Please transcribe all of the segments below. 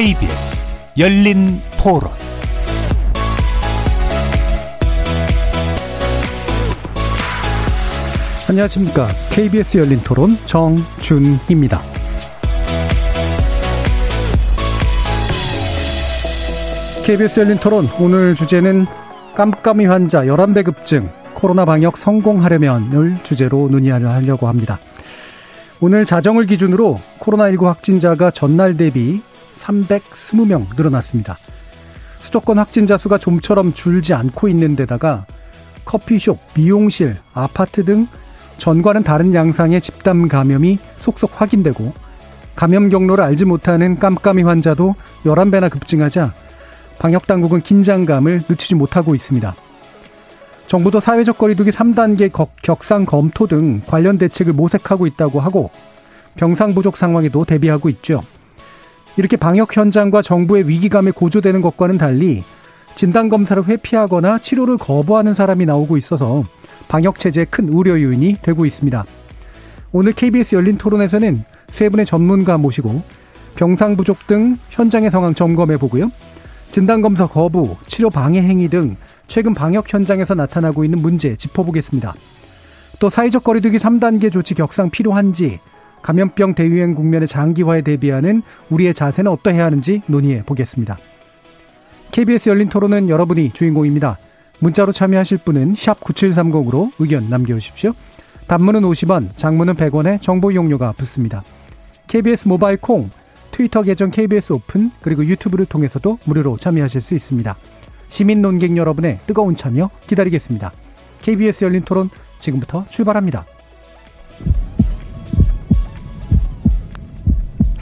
KBS 열린 토론 안녕하십니까. KBS 열린 토론 정준희입니다. KBS 열린 토론 오늘 주제는 깜깜이 환자 11배 급증 코로나 방역 성공하려면을 주제로 논의하려고 합니다. 오늘 자정을 기준으로 코로나19 확진자가 전날 대비 320명 늘어났습니다. 수도권 확진자 수가 좀처럼 줄지 않고 있는 데다가 커피숍, 미용실, 아파트 등 전과는 다른 양상의 집단 감염이 속속 확인되고 감염 경로를 알지 못하는 깜깜이 환자도 11배나 급증하자 방역당국은 긴장감을 늦추지 못하고 있습니다. 정부도 사회적 거리두기 3단계 격상 검토 등 관련 대책을 모색하고 있다고 하고 병상 부족 상황에도 대비하고 있죠. 이렇게 방역 현장과 정부의 위기감에 고조되는 것과는 달리 진단검사를 회피하거나 치료를 거부하는 사람이 나오고 있어서 방역 체제에 큰 우려 요인이 되고 있습니다. 오늘 KBS 열린 토론에서는 세 분의 전문가 모시고 병상 부족 등 현장의 상황 점검해 보고요. 진단검사 거부, 치료 방해 행위 등 최근 방역 현장에서 나타나고 있는 문제 짚어보겠습니다. 또 사회적 거리두기 3단계 조치 격상 필요한지, 감염병 대유행 국면의 장기화에 대비하는 우리의 자세는 어떠해야 하는지 논의해 보겠습니다. KBS 열린 토론은 여러분이 주인공입니다. 문자로 참여하실 분은 9730으로 의견 남겨주십시오. 단문은 50원, 장문은 100원에 정보 이용료가 붙습니다. KBS 모바일 콩, 트위터 계정 KBS 오픈, 그리고 유튜브를 통해서도 무료로 참여하실 수 있습니다. 시민 논객 여러분의 뜨거운 참여 기다리겠습니다. KBS 열린 토론 지금부터 출발합니다.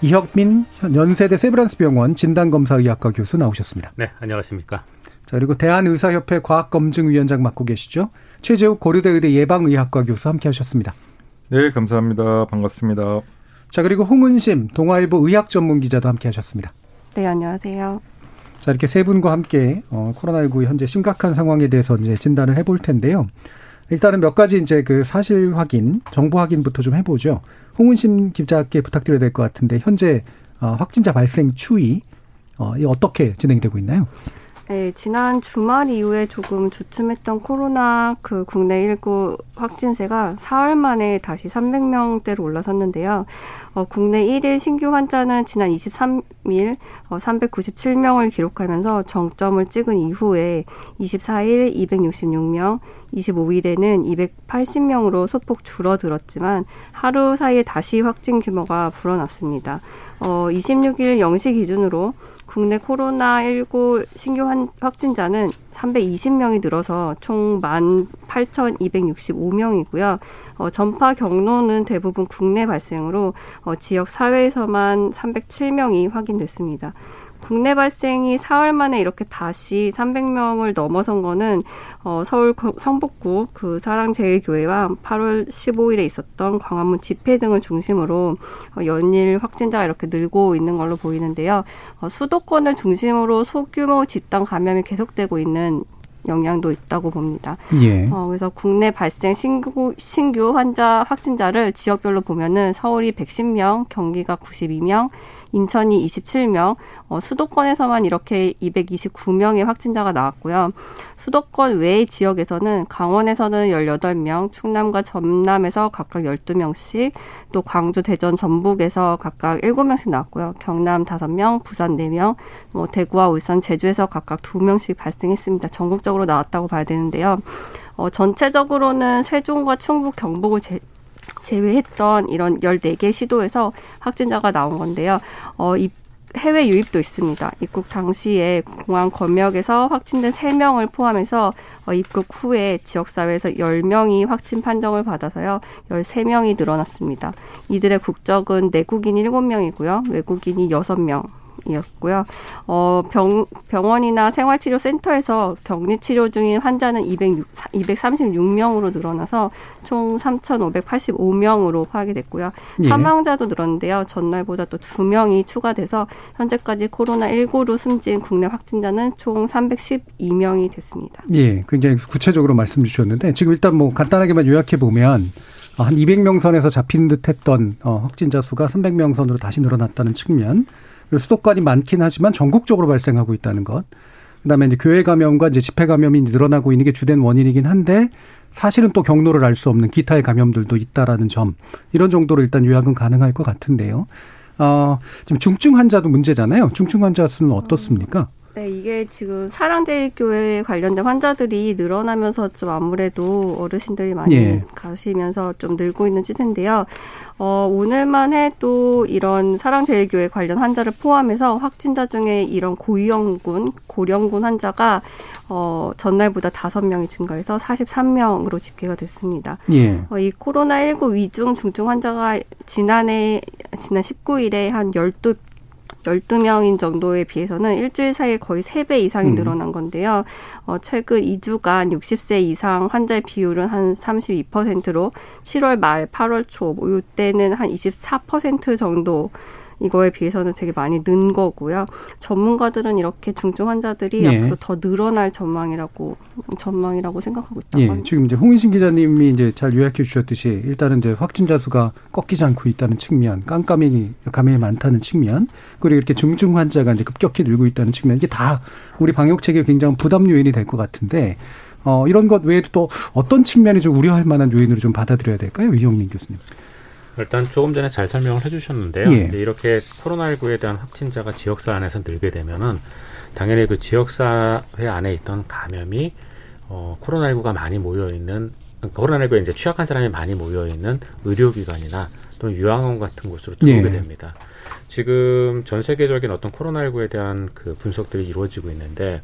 이혁민 연세대 세브란스병원 진단검사의학과 교수 나오셨습니다. 네, 안녕하십니까. 자, 그리고 대한의사협회 과학검증위원장 맡고 계시죠. 최재욱 고려대 의대 예방의학과 교수 함께 하셨습니다. 네, 감사합니다. 반갑습니다. 자, 그리고 홍은심 동아일보 의학 전문 기자도 함께 하셨습니다. 네, 안녕하세요. 자, 이렇게 세 분과 함께 어, 코로나19 현재 심각한 상황에 대해서 이제 진단을 해볼 텐데요. 일단은 몇 가지 이제 그 사실 확인, 정보 확인부터 좀 해보죠. 홍은심 기자께 부탁드려야 될 것 같은데 현재 어, 확진자 발생 추이 어, 어떻게 진행이 되고 있나요? 네, 지난 주말 이후에 조금 주춤했던 코로나 그 국내 19 확진세가 사흘 만에 다시 300명대로 올라섰는데요. 어, 국내 1일 신규 환자는 지난 23일 어, 397명을 기록하면서 정점을 찍은 이후에 24일 266명, 25일에는 280명으로 소폭 줄어들었지만 하루 사이에 다시 확진 규모가 불어났습니다. 어, 26일 0시 기준으로 국내 코로나19 신규 확진자는 320명이 늘어서 총 18,265명이고요. 어, 전파 경로는 대부분 국내 발생으로 어, 지역 사회에서만 307명이 확인됐습니다. 국내 발생이 사흘 만에 이렇게 다시 300명을 넘어선 거는 어, 서울 성북구 그 사랑제일교회와 8월 15일에 있었던 광화문 집회 등을 중심으로 어, 연일 확진자가 이렇게 늘고 있는 걸로 보이는데요. 어, 수도권을 중심으로 소규모 집단 감염이 계속되고 있는 영향도 있다고 봅니다. 예. 어, 그래서 국내 발생 신규, 신규 환자 확진자를 지역별로 보면은 서울이 110명, 경기가 92명, 인천이 27명, 어, 수도권에서만 이렇게 229명의 확진자가 나왔고요. 수도권 외 지역에서는 강원에서는 18명, 충남과 전남에서 각각 12명씩, 또 광주, 대전, 전북에서 각각 7명씩 나왔고요. 경남 5명, 부산 4명, 뭐 대구와 울산, 제주에서 각각 2명씩 발생했습니다. 전국적으로 나왔다고 봐야 되는데요. 어, 전체적으로는 세종과 충북, 경북을 제, 제외했던 이런 14개 시도에서 확진자가 나온 건데요. 어, 이 해외 유입도 있습니다. 입국 당시에 공항 검역에서 확진된 3명을 포함해서 어, 입국 후에 지역사회에서 10명이 확진 판정을 받아서요. 13명이 늘어났습니다. 이들의 국적은 내국인 7명이고요. 외국인이 6명, 명 이었고요. 어, 병, 병원이나 생활치료센터에서 격리 치료 중인 환자는 206, 236명으로 늘어나서 총 3,585명으로 파악이 됐고요. 예. 사망자도 늘었는데요. 전날보다 또 2명이 추가돼서 현재까지 코로나19로 숨진 국내 확진자는 총 312명이 됐습니다. 예, 굉장히 구체적으로 말씀 주셨는데 지금 일단 뭐 간단하게만 요약해 보면 한 200명 선에서 잡힌 듯 했던 어, 확진자 수가 300명 선으로 다시 늘어났다는 측면. 수도권이 많긴 하지만 전국적으로 발생하고 있다는 것. 그다음에 이제 교회 감염과 이제 집회 감염이 늘어나고 있는 게 주된 원인이긴 한데 사실은 또 경로를 알 수 없는 기타의 감염들도 있다라는 점. 이런 정도로 일단 요약은 가능할 것 같은데요. 어, 지금 중증 환자도 문제잖아요. 중증 환자 수는 어떻습니까? 네, 이게 지금 사랑제일교회 관련된 환자들이 늘어나면서 좀 아무래도 어르신들이 많이 예. 가시면서 좀 늘고 있는 추세인데요. 어, 오늘만 해도 이런 사랑제일교회 관련 환자를 포함해서 확진자 중에 이런 고위험군, 고령군 환자가 어, 전날보다 다섯 명이 증가해서 43명으로 집계가 됐습니다. 예. 어, 이 코로나19 위중 중증 환자가 지난해 지난 19일에 한 12, 12명인 정도에 비해서는 일주일 사이에 거의 3배 이상이 음. 늘어난 건데요. 어, 최근 2주간 60세 이상 환자의 비율은 한 32%로 7월 말, 8월 초, 뭐 이때는 한24% 정도 이거에 비해서는 되게 많이 는 거고요. 전문가들은 이렇게 중증 환자들이 예. 앞으로 더 늘어날 전망이라고 전망이라고 생각하고 있다고 예. 지금 이제 홍인신 기자님이 이제 잘 요약해 주셨듯이 일단은 이제 확진자 수가 꺾이지 않고 있다는 측면, 깜깜이 감염이 많다는 측면, 그리고 이렇게 중증 환자가 이제 급격히 늘고 있다는 측면 이게 다 우리 방역 체계에 굉장히 부담 요인이 될 것 같은데 어, 이런 것 외에도 또 어떤 측면이 좀 우려할 만한 요인으로 좀 받아들여야 될까요, 이용민 교수님? 일단 조금 전에 잘 설명을 해주셨는데요. 예. 이렇게 코로나19에 대한 확진자가 지역사 안에서 늘게 되면은 당연히 그 지역사회 안에 있던 감염이 어, 코로나19가 많이 모여 있는 그러니까 코로나19에 이제 취약한 사람이 많이 모여 있는 의료기관이나 또는 유황원 같은 곳으로 들어오게 예. 됩니다. 지금 전 세계적인 어떤 코로나19에 대한 그 분석들이 이루어지고 있는데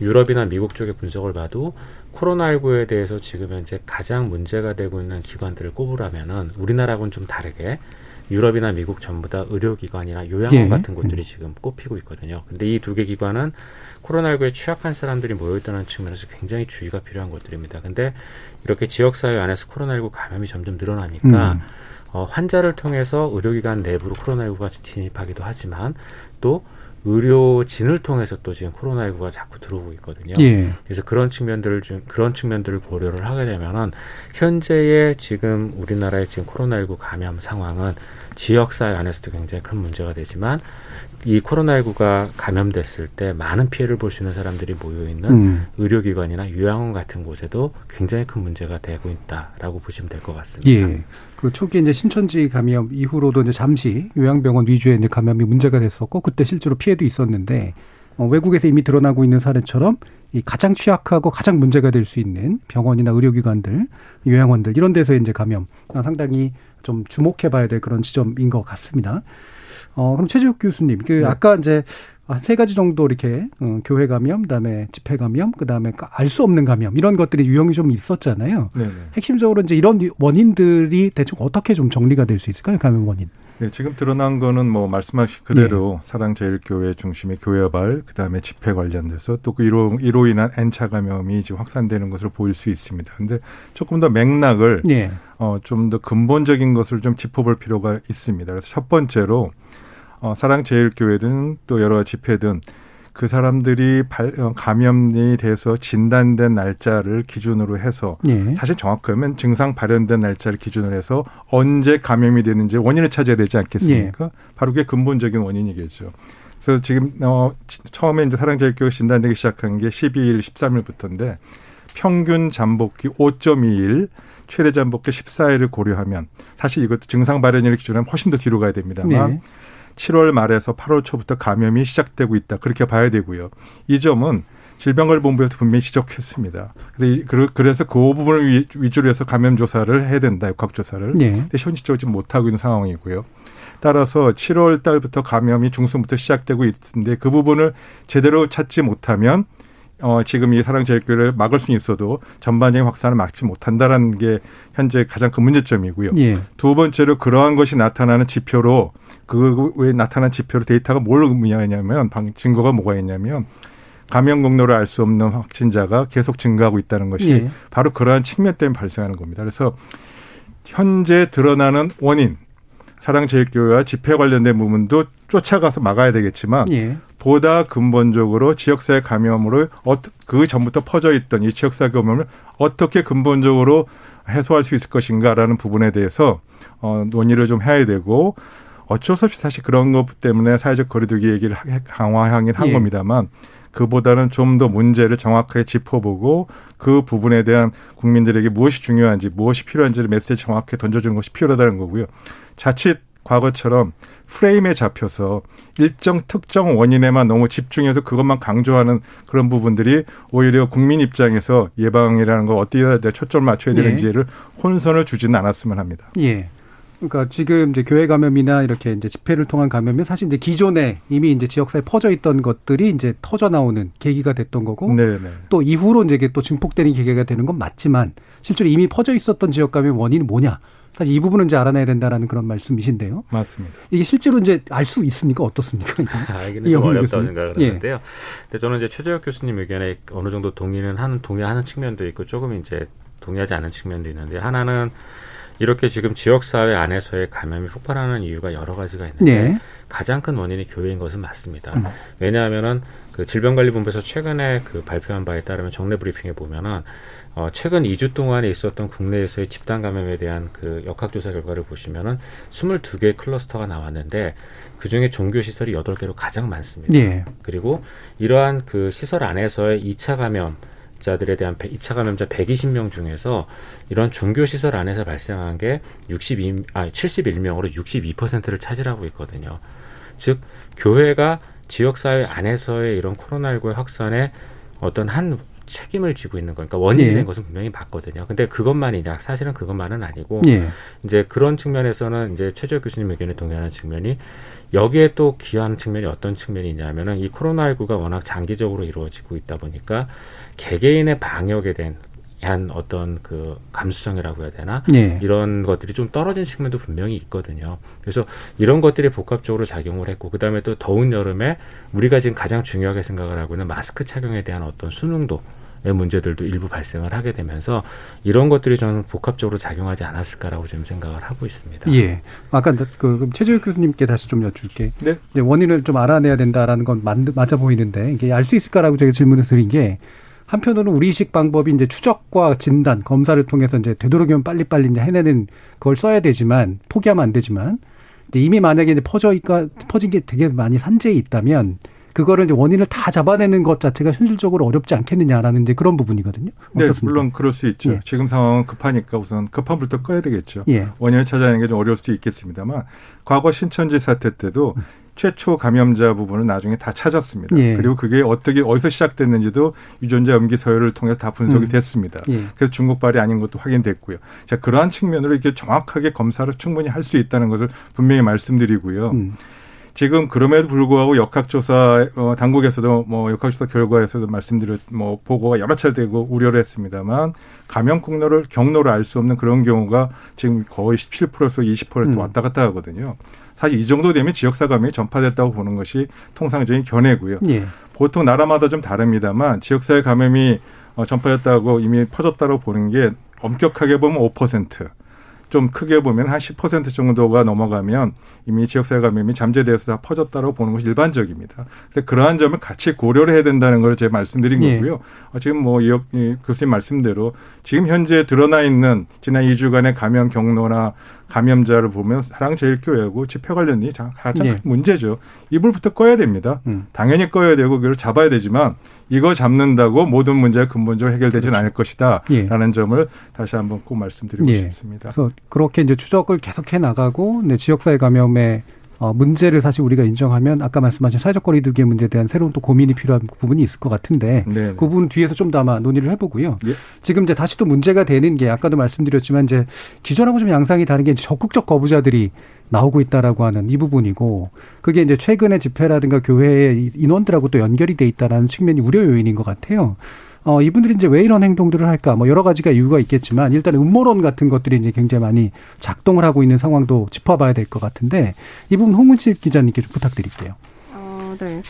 유럽이나 미국 쪽의 분석을 봐도 코로나19에 대해서 지금 현재 가장 문제가 되고 있는 기관들을 꼽으라면은 우리나라하고는 좀 다르게 유럽이나 미국 전부 다 의료기관이나 요양원 예. 같은 곳들이 지금 꼽히고 있거든요. 근데 이 두 개 기관은 코로나19에 취약한 사람들이 모여있다는 측면에서 굉장히 주의가 필요한 것들입니다. 근데 이렇게 지역사회 안에서 코로나19 감염이 점점 늘어나니까 음. 어, 환자를 통해서 의료기관 내부로 코로나19가 진입하기도 하지만 또 의료진을 통해서 또 지금 코로나19가 자꾸 들어오고 있거든요. 예. 그래서 그런 측면들을 좀 그런 측면들을 고려를 하게 되면은 현재의 지금 우리나라의 지금 코로나19 감염 상황은 지역사회 안에서도 굉장히 큰 문제가 되지만 이 코로나19가 감염됐을 때 많은 피해를 볼 수 있는 사람들이 모여 있는 음. 의료기관이나 요양원 같은 곳에도 굉장히 큰 문제가 되고 있다라고 보시면 될 것 같습니다. 예. 그 초기 이제 신천지 감염 이후로도 이제 잠시 요양병원 위주의 이제 감염이 문제가 됐었고 그때 실제로 피해도 있었는데 어, 외국에서 이미 드러나고 있는 사례처럼 이 가장 취약하고 가장 문제가 될 수 있는 병원이나 의료기관들, 요양원들 이런 데서 이제 감염 상당히 좀 주목해봐야 될 그런 지점인 것 같습니다. 어, 그럼 최재욱 교수님, 그 네. 아까 이제 세 가지 정도 이렇게 어, 교회 감염, 그다음에 집회 감염, 그다음에 알 수 없는 감염 이런 것들이 유형이 좀 있었잖아요. 네네. 핵심적으로 이제 이런 원인들이 대충 어떻게 좀 정리가 될 수 있을까요? 감염 원인. 네, 지금 드러난 거는 뭐 말씀하신 그대로 네. 사랑제일교회 중심의 교회발, 그다음에 집회 관련돼서 또 그 이로 이로 인한 N차 감염이 지금 확산되는 것으로 보일 수 있습니다. 근데 조금 더 맥락을 네. 어, 좀 더 근본적인 것을 좀 짚어볼 필요가 있습니다. 그래서 첫 번째로 어, 사랑제일교회든 또 여러 집회든 그 사람들이 발, 어, 감염에 대해서 진단된 날짜를 기준으로 해서 예. 사실 정확하면 증상 발현된 날짜를 기준으로 해서 언제 감염이 되는지 원인을 찾아야 되지 않겠습니까? 예. 바로 그게 근본적인 원인이겠죠. 그래서 지금 어 처음에 이제 사랑제일교회 진단되기 시작한 게 12일, 13일부터인데 평균 잠복기 5.2일, 최대 잠복기 14일을 고려하면 사실 이것도 증상 발현일 기준으로 훨씬 더 뒤로 가야 됩니다만 네. 7월 말에서 8월 초부터 감염이 시작되고 있다. 그렇게 봐야 되고요. 이 점은 질병관리본부에서 분명히 지적했습니다. 그래서 그 부분을 위주로 해서 감염 조사를 해야 된다. 역학 조사를. 네. 근데 현실적으로 지금 못 하고 있는 상황이고요. 따라서 7월 달부터 감염이 중순부터 시작되고 있는데 그 부분을 제대로 찾지 못하면 어, 지금 이 사랑제일교회를 막을 수는 있어도 전반적인 확산을 막지 못한다라는 게 현재 가장 큰 문제점이고요. 예. 두 번째로 그러한 것이 나타나는 지표로 그 외에 나타난 지표로 데이터가 뭘 의미하냐면 증거가 뭐가 있냐면 감염 경로를 알 수 없는 확진자가 계속 증가하고 있다는 것이 예. 바로 그러한 측면 때문에 발생하는 겁니다. 그래서 현재 드러나는 원인 사랑제일교회와 집회 관련된 부분도 쫓아가서 막아야 되겠지만 예. 보다 근본적으로 지역사회 감염으로 그 전부터 퍼져 있던 이 지역사회 감염을 어떻게 근본적으로 해소할 수 있을 것인가라는 부분에 대해서 어 논의를 좀 해야 되고 어쩔 수 없이 사실 그런 것 때문에 사회적 거리두기 얘기를 강화하긴 한 예. 겁니다만 그보다는 좀 더 문제를 정확하게 짚어보고 그 부분에 대한 국민들에게 무엇이 중요한지 무엇이 필요한지를 메시지 정확하게 던져주는 것이 필요하다는 거고요. 자칫 과거처럼 프레임에 잡혀서 일정 특정 원인에만 너무 집중해서 그것만 강조하는 그런 부분들이 오히려 국민 입장에서 예방이라는 거 어디에다 초점을 맞춰야 예. 되는지를 예. 혼선을 주지는 않았으면 합니다. 예. 그러니까 지금 이제 교회 감염이나 이렇게 이제 집회를 통한 감염은 사실 이제 기존에 이미 이제 지역사에 퍼져 있던 것들이 이제 터져 나오는 계기가 됐던 거고 네네. 네. 또 이후로 이제 또 증폭되는 계기가 되는 건 맞지만 실제로 이미 퍼져 있었던 지역 감염 원인이 뭐냐 사실 이 부분은 이제 알아내야 된다라는 그런 말씀이신데요. 맞습니다. 이게 실제로 이제 알 수 있습니까? 어떻습니까? 알기는 좀 어렵다고 생각을 예. 하는데요. 근데 저는 이제 최재혁 교수님 의견에 어느 정도 동의는 하는 동의하는 측면도 있고 조금 이제 동의하지 않는 측면도 있는데 하나는 이렇게 지금 지역 사회 안에서의 감염이 폭발하는 이유가 여러 가지가 있는데 네. 가장 큰 원인이 교회인 것은 맞습니다. 음. 왜냐하면은 그 질병관리본부에서 최근에 그 발표한 바에 따르면 정례 브리핑에 보면은 어, 최근 2주 동안에 있었던 국내에서의 집단 감염에 대한 그 역학조사 결과를 보시면은 22개의 클러스터가 나왔는데 그 중에 종교 시설이 8개로 가장 많습니다. 예. 그리고 이러한 그 시설 안에서의 2차 감염 자들에 대한 2차 감염자 120명 중에서 이런 종교 시설 안에서 발생한 게 62, 아, 71명으로 62%를 차지하고 있거든요. 즉, 교회가 지역사회 안에서의 이런 코로나19의 확산에 어떤 한 책임을 지고 있는 거니까 원인이 예. 된 것은 분명히 맞거든요. 근데 그것만이냐? 사실은 그것만은 아니고 예. 이제 그런 측면에서는 이제 최재 교수님 의견에 동의하는 측면이 여기에 또 기여하는 측면이 어떤 측면이 있냐면은 이 코로나19가 워낙 장기적으로 이루어지고 있다 보니까 개개인의 방역에 대한 한 어떤 그 감수성이라고 해야 되나 네. 이런 것들이 좀 떨어진 측면도 분명히 있거든요. 그래서 이런 것들이 복합적으로 작용을 했고 그다음에 또 더운 여름에 우리가 지금 가장 중요하게 생각을 하고 있는 마스크 착용에 대한 어떤 의 문제들도 일부 발생을 하게 되면서 이런 것들이 저는 복합적으로 작용하지 않았을까라고 좀 생각을 하고 있습니다. 예. 아까 그 최재욱 교수님께 다시 좀 여쭐게. 네. 원인을 좀 알아내야 된다라는 건 맞아 보이는데 이게 알 수 있을까라고 제가 질문을 드린 게 한편으로는 우리식 방법이 이제 추적과 진단, 검사를 통해서 이제 되도록이면 빨리빨리 이제 해내는 그걸 써야 되지만 포기하면 안 되지만 이미 만약에 이제 퍼져 있까 퍼진 게 되게 많이 산재에 있다면 그거를 이제 원인을 다 잡아내는 것 자체가 현실적으로 어렵지 않겠느냐라는 이제 그런 부분이거든요. 네, 어떻습니까? 네, 물론 그럴 수 있죠. 예. 지금 상황은 급하니까 우선 급한 불도 꺼야 되겠죠. 예. 원인을 찾아내는 게 좀 어려울 수도 있겠습니다만 과거 신천지 사태 때도 음. 최초 감염자 부분을 나중에 다 찾았습니다. 예. 그리고 그게 어떻게 어디서 시작됐는지도 유전자 염기 서열을 통해서 다 분석이 음. 됐습니다. 예. 그래서 중국발이 아닌 것도 확인됐고요. 자 그러한 측면으로 이렇게 정확하게 검사를 충분히 할 수 있다는 것을 분명히 말씀드리고요. 음. 지금 그럼에도 불구하고 역학조사 어, 당국에서도 뭐 역학조사 결과에서도 말씀드렸 뭐 보고가 여러 차례 되고 우려를 했습니다만 감염 경로를 경로를 알 수 없는 그런 경우가 지금 거의 17%에서 20% 음. 왔다 갔다 하거든요. 사실 이 정도 되면 지역사 감염이 전파됐다고 보는 것이 통상적인 견해고요. 예. 보통 나라마다 좀 다릅니다만 지역사회 감염이 어, 전파됐다고 이미 퍼졌다고 보는 게 엄격하게 보면 5%. 좀 크게 보면 한 10% 정도가 넘어가면 이미 지역사회 감염이 잠재되어서 다 퍼졌다고 보는 것이 일반적입니다. 그래서 그러한 점을 같이 고려를 해야 된다는 걸 제가 말씀드린 예. 거고요. 어, 지금 뭐 이, 교수님 말씀대로 지금 현재 드러나 있는 지난 2주간의 감염 경로나 감염자를 보면 사랑제일교회고 집회 관련이 가장 예. 문제죠. 이불부터 꺼야 됩니다. 음. 당연히 꺼야 되고 그걸 잡아야 되지만 이거 잡는다고 모든 문제가 근본적으로 해결되지는 그렇죠. 않을 것이다. 예. 라는 점을 다시 한번 꼭 말씀드리고 예. 싶습니다. 그래서 그렇게 이제 추적을 계속해 나가고 네, 지역사회 감염의 어, 문제를 사실 우리가 인정하면 아까 말씀하신 사회적 거리두기의 문제에 대한 새로운 또 고민이 필요한 부분이 있을 것 같은데 네. 그 부분 뒤에서 좀 더 아마 논의를 해보고요. 예. 지금 이제 다시 또 문제가 되는 게 아까도 말씀드렸지만 이제 기존하고 좀 양상이 다른 게 적극적 거부자들이 나오고 있다라고 하는 이 부분이고 그게 이제 최근의 집회라든가 교회의 인원들하고 또 연결이 돼 있다라는 측면이 우려 요인인 것 같아요. 어, 이분들이 이제 왜 이런 행동들을 할까? 뭐 여러 가지가 이유가 있겠지만 일단 음모론 같은 것들이 이제 굉장히 많이 작동을 하고 있는 상황도 짚어봐야 될 것 같은데 이 부분 홍은실 기자님께 좀 부탁드릴게요. 어, 네.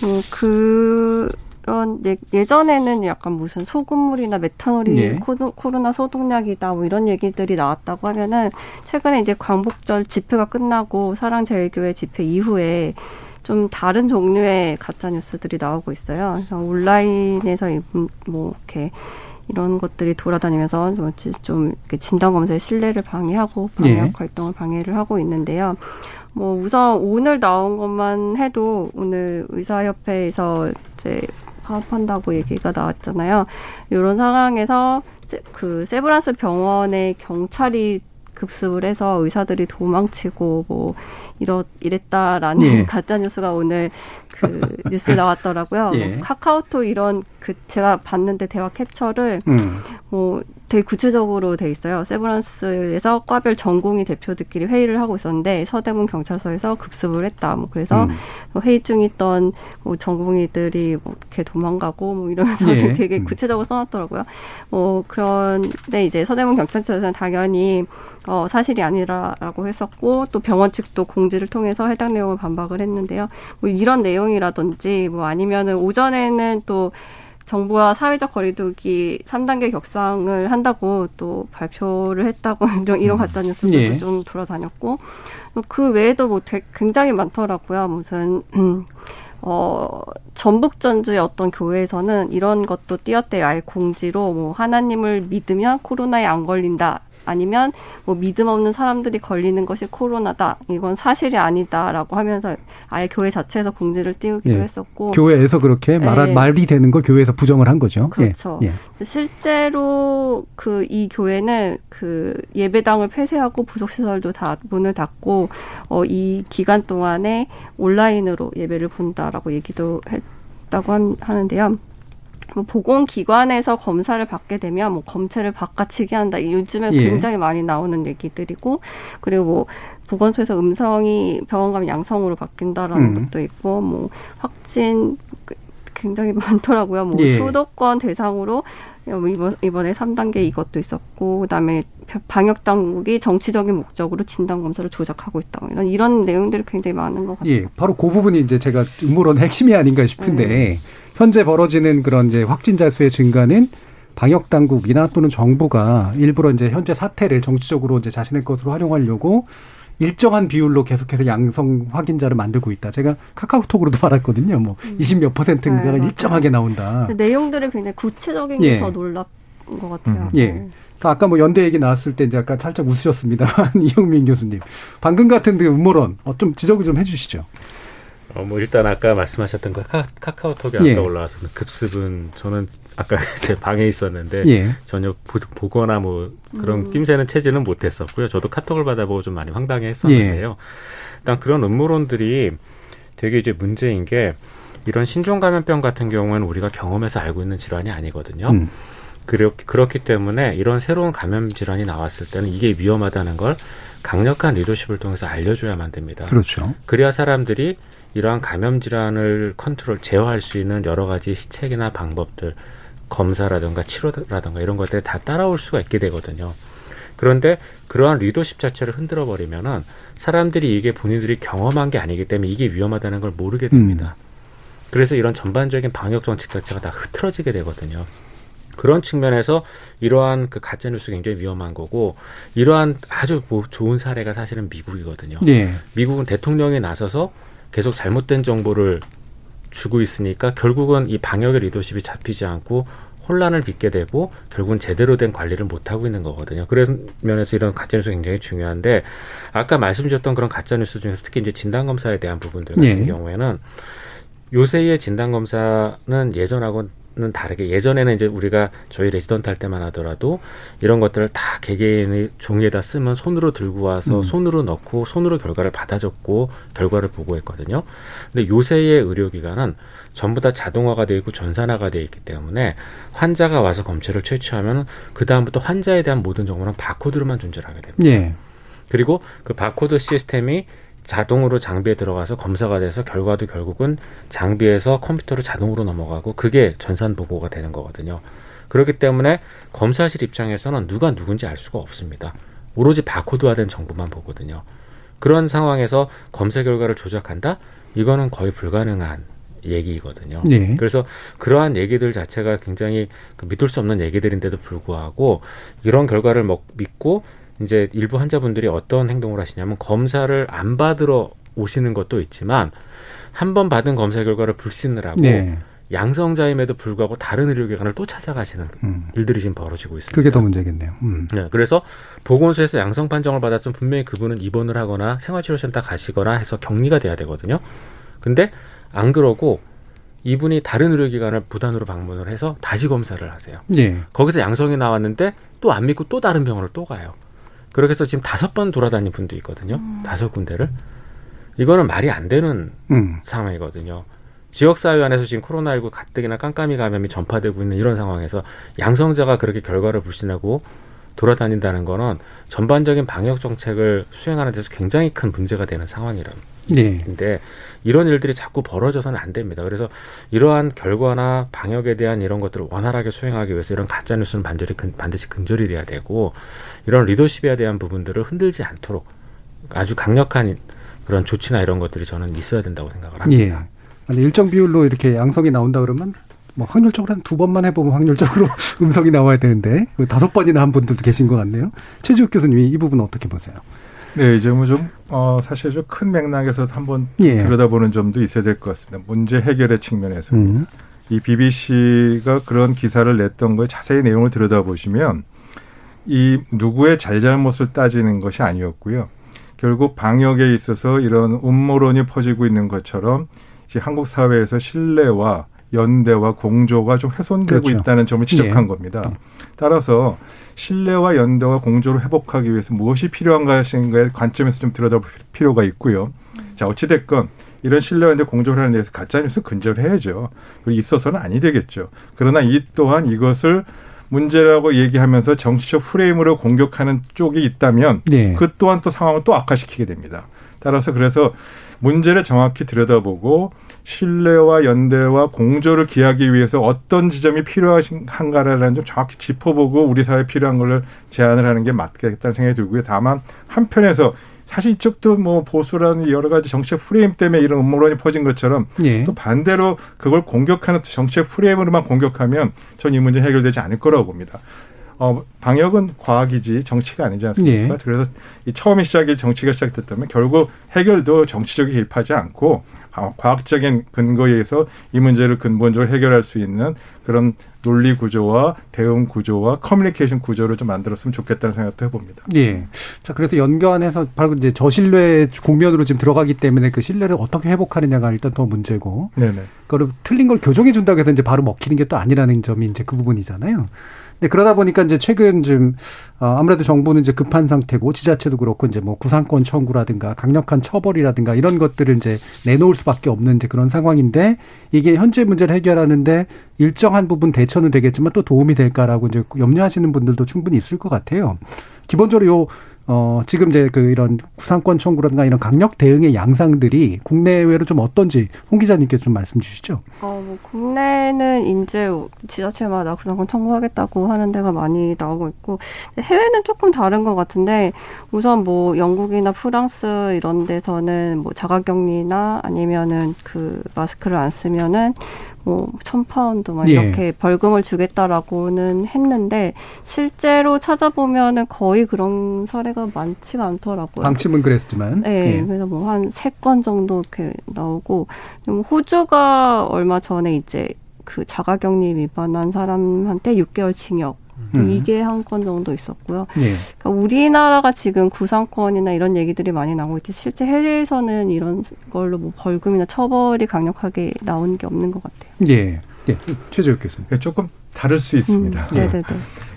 뭐 그, 그런 예, 전에는 약간 무슨 소금물이나 메탄올이 예. 코로나 소독약이다 뭐 이런 얘기들이 나왔다고 하면은 최근에 이제 광복절 집회가 끝나고 사랑제일교회 집회 이후에 좀 다른 종류의 가짜 뉴스들이 나오고 있어요. 그래서 온라인에서 뭐 이렇게 이런 것들이 돌아다니면서 좀, 좀 진단 검사의 신뢰를 방해하고 방역 예. 활동을 방해를 하고 있는데요. 뭐 우선 오늘 나온 것만 해도 오늘 의사협회에서 이제 파업한다고 얘기가 나왔잖아요. 이런 상황에서 그 세브란스 병원의 경찰이 급습을 해서 의사들이 도망치고 뭐 이렇 이랬다라는 예. 가짜 뉴스가 오늘 그 뉴스 나왔더라고요. 예. 뭐 카카오톡 이런 그 제가 봤는데 대화 캡처를 음. 뭐 되게 구체적으로 돼 있어요. 세브란스에서 과별 전공의 대표들끼리 회의를 하고 있었는데 서대문 경찰서에서 급습을 했다. 뭐 그래서 음. 뭐 회의 중 있던 뭐 전공의들이 뭐 이렇게 도망가고 뭐 이러면서 예. 되게 음. 구체적으로 써놨더라고요. 뭐 그런데 이제 서대문 경찰서에서는 당연히 어 사실이 아니라라고 했었고 또 병원 측도 공지를 통해서 해당 내용을 반박을 했는데요. 뭐 이런 내용이라든지 뭐 아니면은 오전에는 또 정부와 사회적 거리두기 3단계 격상을 한다고 또 발표를 했다고 이런, 이런 음. 가짜 뉴스도 예. 좀 돌아다녔고 그 외에도 뭐 되게 굉장히 많더라고요. 무슨 어, 전북 전주의 어떤 교회에서는 이런 것도 띄었대요. 아예 공지로 뭐 하나님을 믿으면 코로나에 안 걸린다. 아니면 뭐 믿음 없는 사람들이 걸리는 것이 코로나다. 이건 사실이 아니다라고 하면서 아예 교회 자체에서 공지를 띄우기도 예. 했었고 교회에서 그렇게 말 예. 말이 되는 걸 교회에서 부정을 한 거죠. 예. 그렇죠. 예. 실제로 그 이 교회는 그 예배당을 폐쇄하고 부속 시설도 다 문을 닫고 어 이 기간 동안에 온라인으로 예배를 본다라고 얘기도 했다고 한, 하는데요. 뭐 보건기관에서 검사를 받게 되면 뭐 검체를 바꿔치기 한다. 요즘에 예. 굉장히 많이 나오는 얘기들이고 그리고 뭐 보건소에서 음성이 병원 가면 양성으로 바뀐다라는 음. 것도 있고 뭐 확진 굉장히 많더라고요. 뭐 예. 수도권 대상으로 뭐 이번 이번에 3단계 이것도 있었고 그다음에 방역 당국이 정치적인 목적으로 진단 검사를 조작하고 있다. 이런 이런 내용들이 굉장히 많은 것 같아요. 예, 바로 그 부분이 이제 제가 음모론 핵심이 아닌가 싶은데 네. 현재 벌어지는 그런 이제 확진자 수의 증가는 방역 당국이나 또는 정부가 일부러 이제 현재 사태를 정치적으로 이제 자신의 것으로 활용하려고 일정한 비율로 계속해서 양성 확인자를 만들고 있다. 제가 카카오톡으로도 받았거든요. 뭐 음. 20몇 퍼센트인가가 네, 일정하게 나온다. 내용들이 굉장히 구체적인 게더 놀랍 것 같아요. 음. 예. 네. 아까 뭐 연대 얘기 나왔을 때 이제 약간 살짝 웃으셨습니다만 이영민 교수님 방금 같은 그 음모론 어, 좀 지적을 좀 해주시죠. 어, 뭐 일단 아까 말씀하셨던 거 카, 카카오톡에 아까 예. 올라와서 급습은 저는 아까 제 방에 있었는데 예. 전혀 보, 거나뭐 그런 음. 낌새는 채지는 못했었고요. 저도 카톡을 받아보고 좀 많이 황당해했었는데요. 예. 일단 그런 음모론들이 되게 이제 문제인 게 이런 신종 감염병 같은 경우는 우리가 경험해서 알고 있는 질환이 아니거든요. 음. 그렇기, 그렇기 때문에 이런 새로운 감염 질환이 나왔을 때는 이게 위험하다는 걸 강력한 리더십을 통해서 알려줘야만 됩니다. 그렇죠. 그래야 사람들이 이러한 감염 질환을 컨트롤 제어할 수 있는 여러 가지 시책이나 방법들 검사라든가 치료라든가 이런 것들 다 따라올 수가 있게 되거든요. 그런데 그러한 리더십 자체를 흔들어 버리면은 사람들이 이게 본인들이 경험한 게 아니기 때문에 이게 위험하다는 걸 모르게 됩니다. 음. 그래서 이런 전반적인 방역 정책 자체가 다 흐트러지게 되거든요. 그런 측면에서 이러한 그 가짜 뉴스 굉장히 위험한 거고 이러한 아주 뭐 좋은 사례가 사실은 미국이거든요. 네. 미국은 대통령이 나서서 계속 잘못된 정보를 주고 있으니까 결국은 이 방역의 리더십이 잡히지 않고 혼란을 빚게 되고 결국은 제대로 된 관리를 못 하고 있는 거거든요. 그래서 면에서 이런 가짜뉴스 굉장히 중요한데 아까 말씀드렸던 그런 가짜뉴스 중에서 특히 이제 진단검사에 대한 부분들 같은 네. 경우에는 요새의 진단검사는 예전하고 는 다르게 예전에는 이제 우리가 저희 레지던트 할 때만 하더라도 이런 것들을 다 개개인의 종이에다 쓰면 손으로 들고 와서 음. 손으로 넣고 손으로 결과를 받아 적고 결과를 보고했거든요. 근데 요새의 의료기관은 전부 다 자동화가 되어 있고 전산화가 되어 있기 때문에 환자가 와서 검체를 채취하면 그 다음부터 환자에 대한 모든 정보는 바코드로만 존재를 하게 됩니다. 예. 그리고 그 바코드 시스템이 자동으로 장비에 들어가서 검사가 돼서 결과도 결국은 장비에서 컴퓨터로 자동으로 넘어가고 그게 전산 보고가 되는 거거든요. 그렇기 때문에 검사실 입장에서는 누가 누군지 알 수가 없습니다. 오로지 바코드화된 정보만 보거든요. 그런 상황에서 검사 결과를 조작한다? 이거는 거의 불가능한 얘기거든요. 네. 그래서 그러한 얘기들 자체가 굉장히 그 믿을 수 없는 얘기들인데도 불구하고 이런 결과를 먹, 믿고 이제 일부 환자분들이 어떤 행동을 하시냐면 검사를 안 받으러 오시는 것도 있지만 한 번 받은 검사 결과를 불신을 하고 네. 양성자임에도 불구하고 다른 의료기관을 또 찾아가시는 음. 일들이 지금 벌어지고 있습니다. 그게 더 문제겠네요. 음. 네, 그래서 보건소에서 양성 판정을 받았으면 분명히 그분은 입원을 하거나 생활치료센터 가시거나 해서 격리가 돼야 되거든요. 근데 안 그러고 이분이 다른 의료기관을 부단으로 방문을 해서 다시 검사를 하세요. 네. 거기서 양성이 나왔는데 또 안 믿고 또 다른 병원을 또 가요. 그렇게 해서 지금 다섯 번 돌아다닌 분도 있거든요. 음. 다섯 군데를. 이거는 말이 안 되는 음. 상황이거든요. 지역사회 안에서 지금 코로나19 가뜩이나 깜깜이 감염이 전파되고 있는 이런 상황에서 양성자가 그렇게 결과를 불신하고 돌아다닌다는 거는 전반적인 방역 정책을 수행하는 데서 굉장히 큰 문제가 되는 상황이란 네. 인데 이런 일들이 자꾸 벌어져서는 안 됩니다. 그래서 이러한 결과나 방역에 대한 이런 것들을 원활하게 수행하기 위해서 이런 가짜 뉴스는 반드시 반드시 근절이 돼야 되고 이런 리더십에 대한 부분들을 흔들지 않도록 아주 강력한 그런 조치나 이런 것들이 저는 있어야 된다고 생각을 합니다. 예. 일정 비율로 이렇게 양성이 나온다 그러면 뭐 확률적으로 한 두 번만 해보면 확률적으로 음성이 나와야 되는데 그 다섯 번이나 한 분들도 계신 것 같네요. 최지욱 교수님이 이 부분 어떻게 보세요? 네, 이제 뭐좀 어, 사실 좀 큰 맥락에서 한번 예. 들여다보는 점도 있어야 될 것 같습니다. 문제 해결의 측면에서 음. 이 BBC가 그런 기사를 냈던 거에 자세히 내용을 들여다보시면 이 누구의 잘잘못을 따지는 것이 아니었고요. 결국 방역에 있어서 이런 음모론이 퍼지고 있는 것처럼 이제 한국 사회에서 신뢰와 연대와 공조가 좀 훼손되고 그렇죠. 있다는 점을 지적한 예. 겁니다. 예. 따라서 신뢰와 연대와 공조를 회복하기 위해서 무엇이 필요한가의 관점에서 좀 들여다볼 필요가 있고요. 자, 어찌됐건 이런 신뢰와 연대 공조를 하는 데서 가짜뉴스 근절해야죠. 그리고 있어서는 아니 되겠죠. 그러나 이 또한 이것을 문제라고 얘기하면서 정치적 프레임으로 공격하는 쪽이 있다면 네. 그 또한 또 상황을 또 악화시키게 됩니다. 따라서 그래서 문제를 정확히 들여다보고 신뢰와 연대와 공조를 기하기 위해서 어떤 지점이 필요한가라는 점 정확히 짚어보고 우리 사회에 필요한 걸 제안을 하는 게 맞겠다는 생각이 들고요. 다만 한편에서 사실 이쪽도 뭐 보수라는 여러 가지 정책 프레임 때문에 이런 음모론이 퍼진 것처럼 예. 또 반대로 그걸 공격하는 정책 프레임으로만 공격하면 전 이 문제 해결되지 않을 거라고 봅니다. 어, 방역은 과학이지 정치가 아니지 않습니까? 예. 그래서 이 처음에 시작이 정치가 시작됐다면 결국 해결도 정치적인 개입하지 않고 과학적인 근거에 의해서 이 문제를 근본적으로 해결할 수 있는 그런 논리 구조와 대응 구조와 커뮤니케이션 구조를 좀 만들었으면 좋겠다는 생각도 해봅니다. 예. 자, 그래서 연관해서 바로 이제 저신뢰 국면으로 지금 들어가기 때문에 그 신뢰를 어떻게 회복하느냐가 일단 더 문제고. 네네. 그걸 틀린 걸 교정해 준다고 해서 이제 바로 먹히는 게 또 아니라는 점이 이제 그 부분이잖아요. 네, 그러다 보니까 이제 최근 좀 어, 아무래도 정부는 이제 급한 상태고 지자체도 그렇고 이제 뭐 구상권 청구라든가 강력한 처벌이라든가 이런 것들을 이제 내놓을 수밖에 없는 이제 그런 상황인데 이게 현재 문제를 해결하는데 일정한 부분 대처는 되겠지만 또 도움이 될까라고 이제 염려하시는 분들도 충분히 있을 것 같아요. 기본적으로 요 어, 지금 이제 그 이런 구상권 청구라든가 이런 강력 대응의 양상들이 국내외로 좀 어떤지 홍 기자님께 좀 말씀 주시죠. 어, 뭐 국내는 이제 지자체마다 구상권 청구하겠다고 하는 데가 많이 나오고 있고 해외는 조금 다른 것 같은데 우선 뭐 영국이나 프랑스 이런 데서는 뭐 자가격리나 아니면은 그 마스크를 안 쓰면은 뭐, 천 파운드 막 예. 이렇게 벌금을 주겠다라고는 했는데, 실제로 찾아보면은 거의 그런 사례가 많지가 않더라고요. 방침은 그랬지만. 네. 예. 그래서 뭐 한 세 건 정도 이렇게 나오고, 좀 호주가 얼마 전에 이제 그 자가격리 위반한 사람한테 6개월 징역 음. 이게 한 건 정도 있었고요. 네. 그러니까 우리나라가 지금 구상권이나 이런 얘기들이 많이 나오고 있지 실제 해외에서는 이런 걸로 뭐 벌금이나 처벌이 강력하게 나오는 게 없는 것 같아요. 네. 네, 최재욱 교수님. 조금 다를 수 있습니다. 음, 네네네.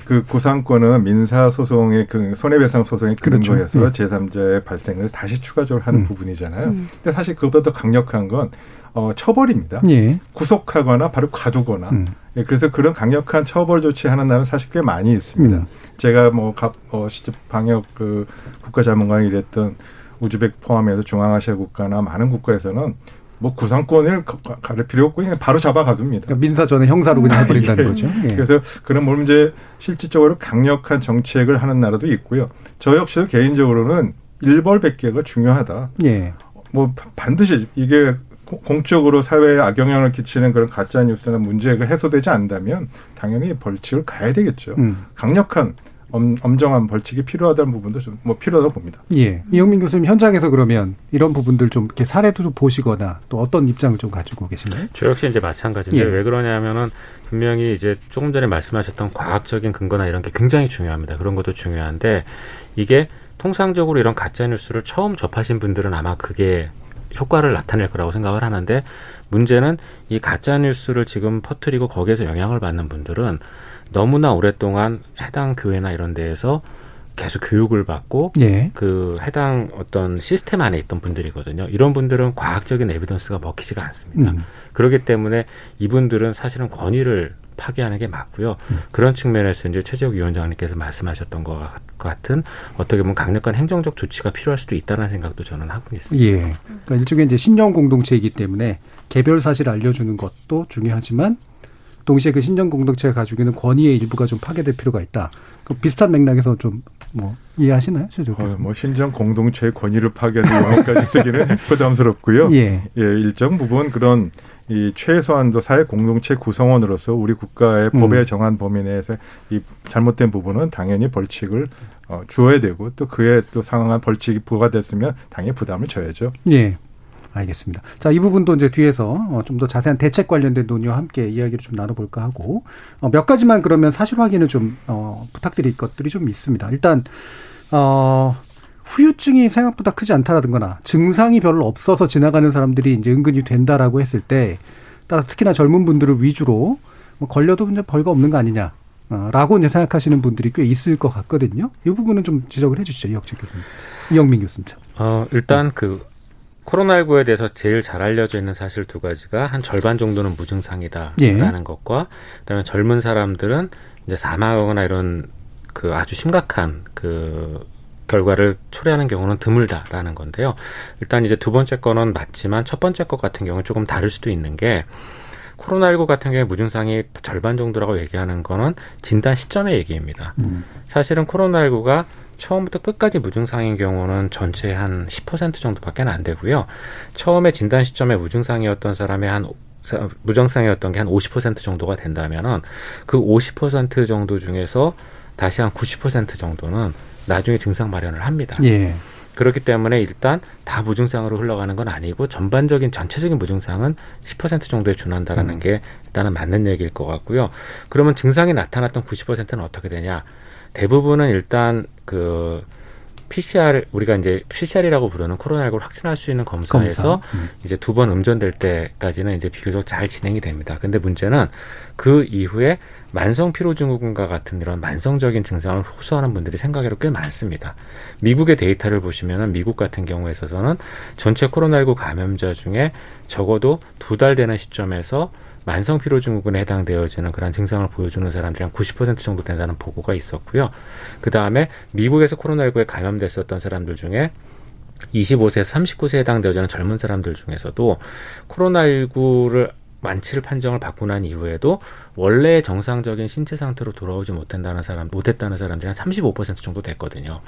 그 구상권은 민사 소송의 그 손해배상 소송의 그렇죠. 근거에서 네. 제3자의 발생을 다시 추가적으로 하는 음. 부분이잖아요. 음. 근데 사실 그것보다 더 강력한 건 어, 처벌입니다. 예. 구속하거나 바로 가두거나. 음. 예, 그래서 그런 강력한 처벌 조치하는 나라는 사실 꽤 많이 있습니다. 음. 제가 뭐, 가, 어, 시접 방역 그 국가자문관이 일했던 우즈벡 포함해서 중앙아시아 국가나 많은 국가에서는 뭐 구상권을 가릴 필요 없고 그냥 바로 잡아 가둡니다. 그러니까 민사 전에 형사로 그냥 해버린다는 예. 거죠. 예. 그래서 그런 문제 실질적으로 강력한 정책을 하는 나라도 있고요. 저 역시도 개인적으로는 일벌백계가 중요하다. 예. 뭐 반드시 이게 공적으로 사회에 악영향을 끼치는 그런 가짜 뉴스나 문제가 해소되지 않는다면 당연히 벌칙을 가야 되겠죠. 음. 강력한 엄, 엄정한 벌칙이 필요하다는 부분도 좀 뭐 필요하다고 봅니다. 예. 이영민 교수님 현장에서 그러면 이런 부분들 좀 이렇게 사례도 좀 보시거나 또 어떤 입장을 좀 가지고 계신가요? 저 역시 이제 마찬가지인데 예. 왜 그러냐면은 분명히 이제 조금 전에 말씀하셨던 과학적인 근거나 이런 게 굉장히 중요합니다. 그런 것도 중요한데 이게 통상적으로 이런 가짜 뉴스를 처음 접하신 분들은 아마 그게 효과를 나타낼 거라고 생각을 하는데 문제는 이 가짜 뉴스를 지금 퍼뜨리고 거기에서 영향을 받는 분들은 너무나 오랫동안 해당 교회나 이런 데에서 계속 교육을 받고 예. 그 해당 어떤 시스템 안에 있던 분들이거든요. 이런 분들은 과학적인 에비던스가 먹히지가 않습니다. 음. 그렇기 때문에 이분들은 사실은 권위를 파괴하는 게 맞고요. 음. 그런 측면에서 이제 최재욱 위원장님께서 말씀하셨던 것 같은 어떻게 보면 강력한 행정적 조치가 필요할 수도 있다는 생각도 저는 하고 있습니다. 예. 그러니까 일종의 이제 신령 공동체이기 때문에 개별 사실 알려주는 것도 중요하지만 동시에 그 신정 공동체가 가지고 있는 권위의 일부가 좀 파괴될 필요가 있다. 그 비슷한 맥락에서 좀 뭐 이해하시나요, 어, 뭐 신정 공동체의 권위를 파괴하는 용어까지 쓰기는 부담스럽고요. 예. 예, 일정 부분 그런 이 최소한도 사회 공동체 구성원으로서 우리 국가의 음. 법에 정한 범위 내에서 이 잘못된 부분은 당연히 벌칙을 어, 주어야 되고 또 그에 또 상응한 벌칙이 부과됐으면 당연히 부담을 져야죠. 예. 알겠습니다. 자, 이 부분도 이제 뒤에서 어, 좀더 자세한 대책 관련된 논의와 함께 이야기를 좀 나눠볼까 하고 어, 몇 가지만 그러면 사실 확인을 좀 어, 부탁드릴 것들이 좀 있습니다. 일단 어, 후유증이 생각보다 크지 않다라든가 증상이 별로 없어서 지나가는 사람들이 이제 은근히 된다라고 했을 때 따라 특히나 젊은 분들을 위주로 뭐 걸려도 이제 벌거 없는 거 아니냐. 라고 이제 생각하시는 분들이 꽤 있을 것 같거든요. 이 부분은 좀 지적을 해 주시죠, 이혁진 교수님. 이영민 교수님. 어, 일단 그 코로나19에 대해서 제일 잘 알려져 있는 사실 두 가지가 한 절반 정도는 무증상이다라는 예. 것과 그다음에 젊은 사람들은 이제 사망하거나 이런 그 아주 심각한 그 결과를 초래하는 경우는 드물다라는 건데요. 일단 이제 두 번째 거는 맞지만 첫 번째 것 같은 경우는 조금 다를 수도 있는 게 코로나19 같은 경우에 무증상이 절반 정도라고 얘기하는 거는 진단 시점의 얘기입니다. 음. 사실은 코로나19가 처음부터 끝까지 무증상인 경우는 전체 한 10% 정도밖에 안 되고요. 처음에 진단 시점에 무증상이었던 사람의 한 무증상이었던 게 한 50% 정도가 된다면은 그 50% 정도 중에서 다시 한 90% 정도는 나중에 증상 마련을 합니다. 예. 그렇기 때문에 일단 다 무증상으로 흘러가는 건 아니고 전반적인 전체적인 무증상은 10% 정도에 준한다라는 음. 게 일단은 맞는 얘기일 것 같고요. 그러면 증상이 나타났던 90%는 어떻게 되냐? 대부분은 일단 그 PCR 우리가 이제 PCR이라고 부르는 코로나19를 확진할 수 있는 검사에서 검사. 음. 이제 두 번 음전될 때까지는 이제 비교적 잘 진행이 됩니다. 근데 문제는 그 이후에 만성 피로 증후군과 같은 이런 만성적인 증상을 호소하는 분들이 생각외로 꽤 많습니다. 미국의 데이터를 보시면은 미국 같은 경우에 있어서는 전체 코로나19 감염자 중에 적어도 두 달 되는 시점에서 만성 피로 증후군에 해당되어지는 그런 증상을 보여주는 사람들이 한 90% 정도 된다는 보고가 있었고요. 그 다음에 미국에서 코로나19에 감염됐었던 사람들 중에 25세에서 39세에 해당되어지는 젊은 사람들 중에서도 코로나19를 완치를 판정을 받고 난 이후에도 원래 정상적인 신체 상태로 돌아오지 못한다는 사람, 못했다는 사람들이 한 35% 정도 됐거든요.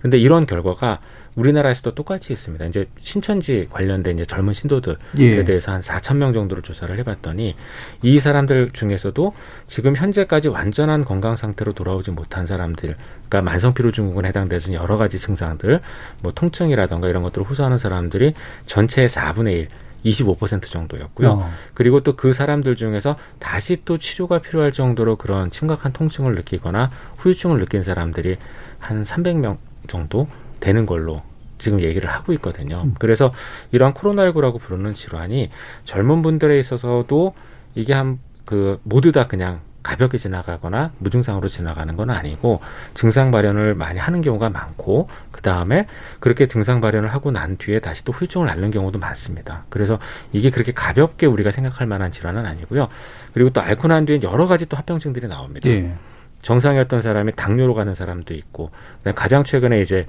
근데 이런 결과가 우리나라에서도 똑같이 있습니다. 이제 신천지 관련된 이제 젊은 신도들에 예. 대해서 한 4천 명 정도를 조사를 해봤더니 이 사람들 중에서도 지금 현재까지 완전한 건강 상태로 돌아오지 못한 사람들, 그러니까 만성피로증후군에 해당되는 여러 가지 증상들, 뭐 통증이라던가 이런 것들을 호소하는 사람들이 전체의 4분의 1, 25% 정도였고요. 어. 그리고 또 그 사람들 중에서 다시 또 치료가 필요할 정도로 그런 심각한 통증을 느끼거나 후유증을 느낀 사람들이 한 300명 정도 되는 걸로 지금 얘기를 하고 있거든요. 음. 그래서 이러한 코로나19라고 부르는 질환이 젊은 분들에 있어서도 이게 한 그 모두 다 그냥 가볍게 지나가거나 무증상으로 지나가는 건 아니고 증상 발현을 많이 하는 경우가 많고 그 다음에 그렇게 증상 발현을 하고 난 뒤에 다시 또 후유증을 앓는 경우도 많습니다. 그래서 이게 그렇게 가볍게 우리가 생각할 만한 질환은 아니고요. 그리고 또 앓고 난 뒤에 여러 가지 또 합병증들이 나옵니다. 예. 정상이었던 사람이 당뇨로 가는 사람도 있고 가장 최근에 이제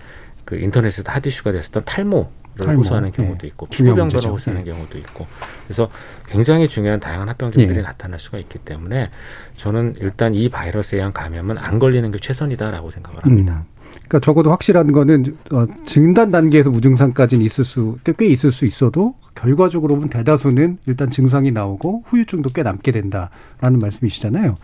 그 인터넷에서 핫이슈가 됐었던 탈모 탈모. 호소하는 경우도 예. 있고 피부병변을 호소하는 예. 경우도 있고 그래서 굉장히 중요한 다양한 합병증들이 예. 나타날 수가 있기 때문에 저는 일단 이 바이러스에 의한 감염은 안 걸리는 게 최선이다라고 생각을 합니다. 음. 그러니까 적어도 확실한 거는 어, 진단 단계에서 무증상까지는 있을 수 꽤 있을 수 있어도 결과적으로 보면 대다수는 일단 증상이 나오고 후유증도 꽤 남게 된다라는 말씀이시잖아요.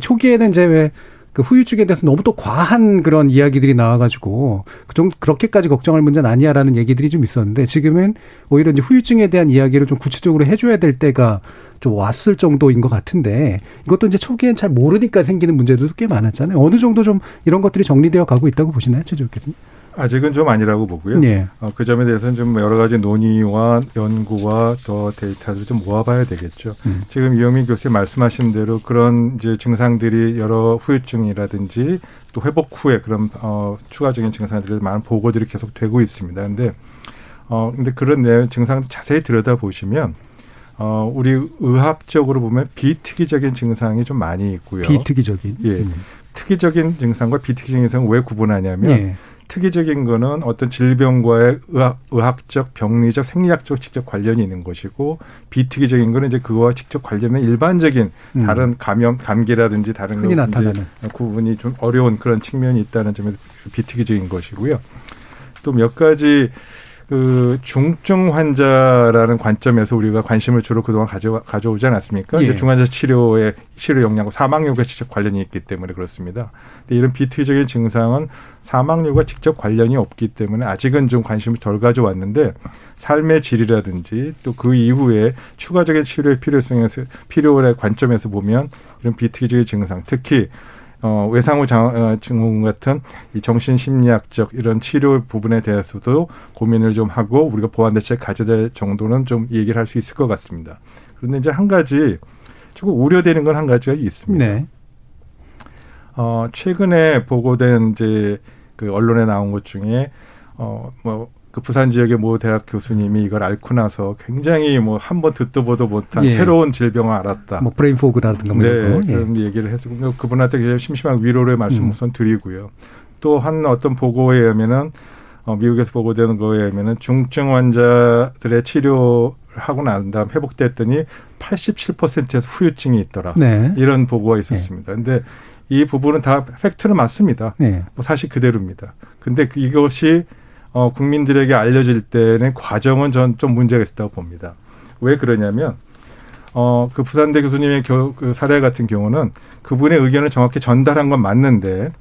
초기에는 이제 왜 그 후유증에 대해서 너무 또 과한 그런 이야기들이 나와가지고 그정 그렇게까지 걱정할 문제는 아니야라는 얘기들이 좀 있었는데 지금은 오히려 이제 후유증에 대한 이야기를 좀 구체적으로 해줘야 될 때가 좀 왔을 정도인 것 같은데 이것도 이제 초기엔 잘 모르니까 생기는 문제들도 꽤 많았잖아요. 어느 정도 좀 이런 것들이 정리되어 가고 있다고 보시나요, 최재 교수님? 아직은 좀 아니라고 보고요. 네. 어, 그 점에 대해서는 좀 여러 가지 논의와 연구와 더 데이터를 좀 모아봐야 되겠죠. 음. 지금 이영민 교수님 말씀하신 대로 그런 이제 증상들이 여러 후유증이라든지 또 회복 후에 그런 어, 추가적인 증상들이 많은 보고들이 계속 되고 있습니다. 근데 어 근데 그런 내용 증상 자세히 들여다 보시면 어 우리 의학적으로 보면 비특이적인 증상이 좀 많이 있고요. 비특이적인. 예. 음. 특이적인 증상과 비특이적인 증상을 왜 구분하냐면 예. 특이적인 거는 어떤 질병과의 의학, 의학 적, 병리적, 생리학적 직접 관련이 있는 것이고 비특이적인 거는 이제 그거와 직접 관련된 일반적인 음. 다른 감염, 감기라든지 다른 흔히 나타나는 구분이 좀 어려운 그런 측면이 있다는 점에서 비특이적인 것이고요. 또 몇 가지 그 중증 환자라는 관점에서 우리가 관심을 주로 그동안 가져 가져오지 않았습니까? 예. 중환자 치료의 치료 역량과 사망률과 직접 관련이 있기 때문에 그렇습니다. 근데 이런 비특이적인 증상은 사망률과 직접 관련이 없기 때문에 아직은 좀 관심을 덜 가져왔는데 삶의 질이라든지 또 그 이후에 추가적인 치료의 필요성에서 필요의 관점에서 보면 이런 비특이적인 증상, 특히 어, 외상후 어, 증후군 같은 이 정신심리학적 이런 치료 부분에 대해서도 고민을 좀 하고 우리가 보완 대책 가져야 될 정도는 좀 얘기를 할 수 있을 것 같습니다. 그런데 이제 한 가지 조금 우려되는 건 한 가지가 있습니다. 네. 어, 최근에 보고된 이제 그 언론에 나온 것 중에 어, 뭐 그 부산 지역의 모 대학 교수님이 이걸 앓고 나서 굉장히 뭐 한 번 듣도 보도 못한 예. 새로운 질병을 알았다. 뭐 brain fog라든가 뭐 네, 그런 예. 얘기를 해서 그분한테 굉장히 심심한 위로를 말씀 음. 우선 드리고요. 또 한 어떤 보고에 의하면은 어, 미국에서 보고되는 거에 의하면은 중증 환자들의 치료 하고 난 다음 회복됐더니 87%에서 후유증이 있더라. 네. 이런 보고가 있었습니다. 네. 근데 이 부분은 다 팩트는 맞습니다. 네. 뭐 사실 그대로입니다. 근데 그 이것이 어, 국민들에게 알려질 때는 과정은 전 좀 문제가 있었다고 봅니다. 왜 그러냐면 어, 그 부산대 교수님의 겨, 그 사례 같은 경우는 그분의 의견을 정확히 전달한 건 맞는데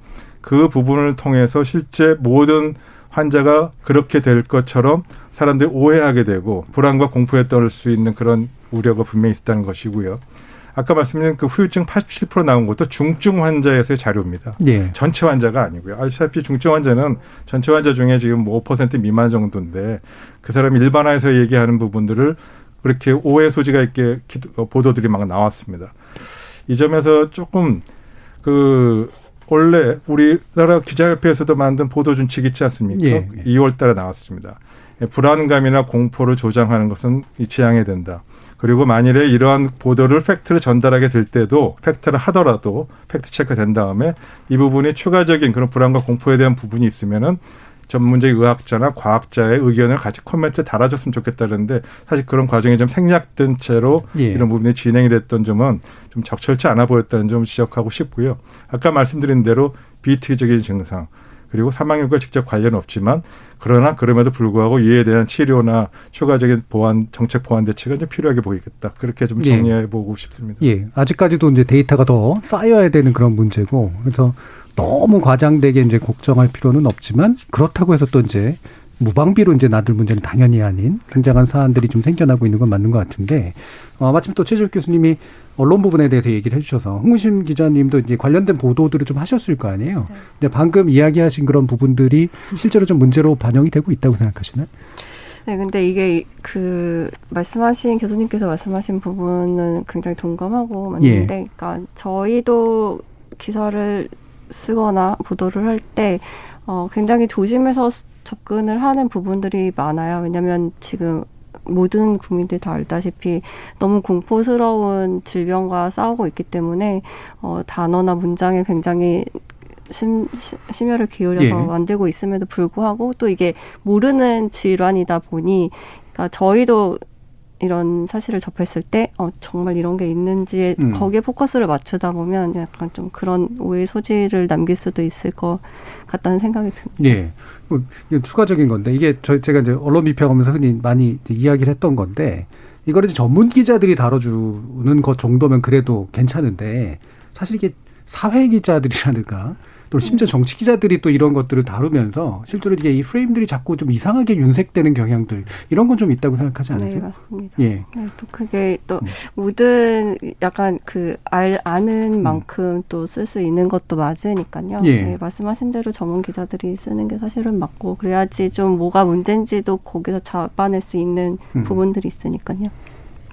그 부분을 통해서 실제 모든 환자가 그렇게 될 것처럼 사람들이 오해하게 되고 불안과 공포에 떨을 수 있는 그런 우려가 분명히 있었다는 것이고요. 아까 말씀드린 그 후유증 87% 나온 것도 중증 환자에서의 자료입니다. 예. 전체 환자가 아니고요. 아시다시피 중증 환자는 전체 환자 중에 지금 뭐 5% 미만 정도인데 그 사람이 일반화해서 얘기하는 부분들을 그렇게 오해 소지가 있게 어, 보도들이 막 나왔습니다. 이 점에서 조금 그 원래 우리나라 기자협회에서도 만든 보도 준칙 있지 않습니까? 예. 2월 달에 나왔습니다. 불안감이나 공포를 조장하는 것은 지양해야 된다. 그리고 만일에 이러한 보도를 fact를 전달하게 될 때도 fact를 하더라도 fact check 된 다음에 이 부분이 추가적인 그런 불안과 공포에 대한 부분이 있으면은 전문적 의학자나 과학자의 의견을 같이 코멘트 달아줬으면 좋겠다는데 사실 그런 과정이 좀 생략된 채로 예. 이런 부분이 진행이 됐던 점은 좀 적절치 않아 보였다는 점 지적하고 싶고요. 아까 말씀드린 대로 비특이적인 증상 그리고 사망률과 직접 관련 없지만 그러나 그럼에도 불구하고 이에 대한 치료나 추가적인 보완 정책 보완 대책은 좀 필요하게 보이겠다. 그렇게 좀 예. 정리해 예. 보고 싶습니다. 예. 아직까지도 이제 데이터가 더 쌓여야 되는 그런 문제고 그래서 너무 과장되게 이제 걱정할 필요는 없지만 그렇다고 해서 또 이제 무방비로 이제 나들 문제는 당연히 아닌 굉장한 사안들이 좀 생겨나고 있는 건 맞는 것 같은데 어, 마침 또 최재욱 교수님이 언론 부분에 대해서 얘기를 해주셔서 홍무심 기자님도 이제 관련된 보도들을 좀 하셨을 거 아니에요. 네. 근데 방금 이야기하신 그런 부분들이 실제로 좀 문제로 반영이 되고 있다고 생각하시나요? 네, 근데 이게 그 말씀하신 교수님께서 말씀하신 부분은 굉장히 동감하고 맞는데, 예. 그러니까 저희도 기사를 쓰거나 보도를 할 때 어, 굉장히 조심해서 접근을 하는 부분들이 많아요. 왜냐하면 지금 모든 국민들이 다 알다시피 너무 공포스러운 질병과 싸우고 있기 때문에 어, 단어나 문장에 굉장히 심, 심혈을 기울여서 예. 만들고 있음에도 불구하고 또 이게 모르는 질환이다 보니 그러니까 저희도 이런 사실을 접했을 때 어, 정말 이런 게 있는지에 음. 거기에 포커스를 맞추다 보면 약간 좀 그런 오해 소지를 남길 수도 있을 것 같다는 생각이 듭니다. 예. 뭐, 추가적인 건데 이게 저 제가 이제 언론 비평하면서 흔히 많이 이야기를 했던 건데 이거를 전문 기자들이 다뤄주는 것 정도면 그래도 괜찮은데 사실 이게 사회 기자들이라든가 또 심지어 정치 기자들이 또 이런 것들을 다루면서 실제로 이게 이 프레임들이 자꾸 좀 이상하게 윤색되는 경향들 이런 건 좀 있다고 생각하지 네, 않으세요? 네, 맞습니다. 예. 네, 또 그게 또 네. 모든 약간 그 알 아는 음. 만큼 또쓸 수 있는 것도 맞으니까요. 예. 네, 말씀하신 대로 전문 기자들이 쓰는 게 사실은 맞고 그래야지 좀 뭐가 문제인지도 거기서 잡아낼 수 있는 음. 부분들이 있으니까요.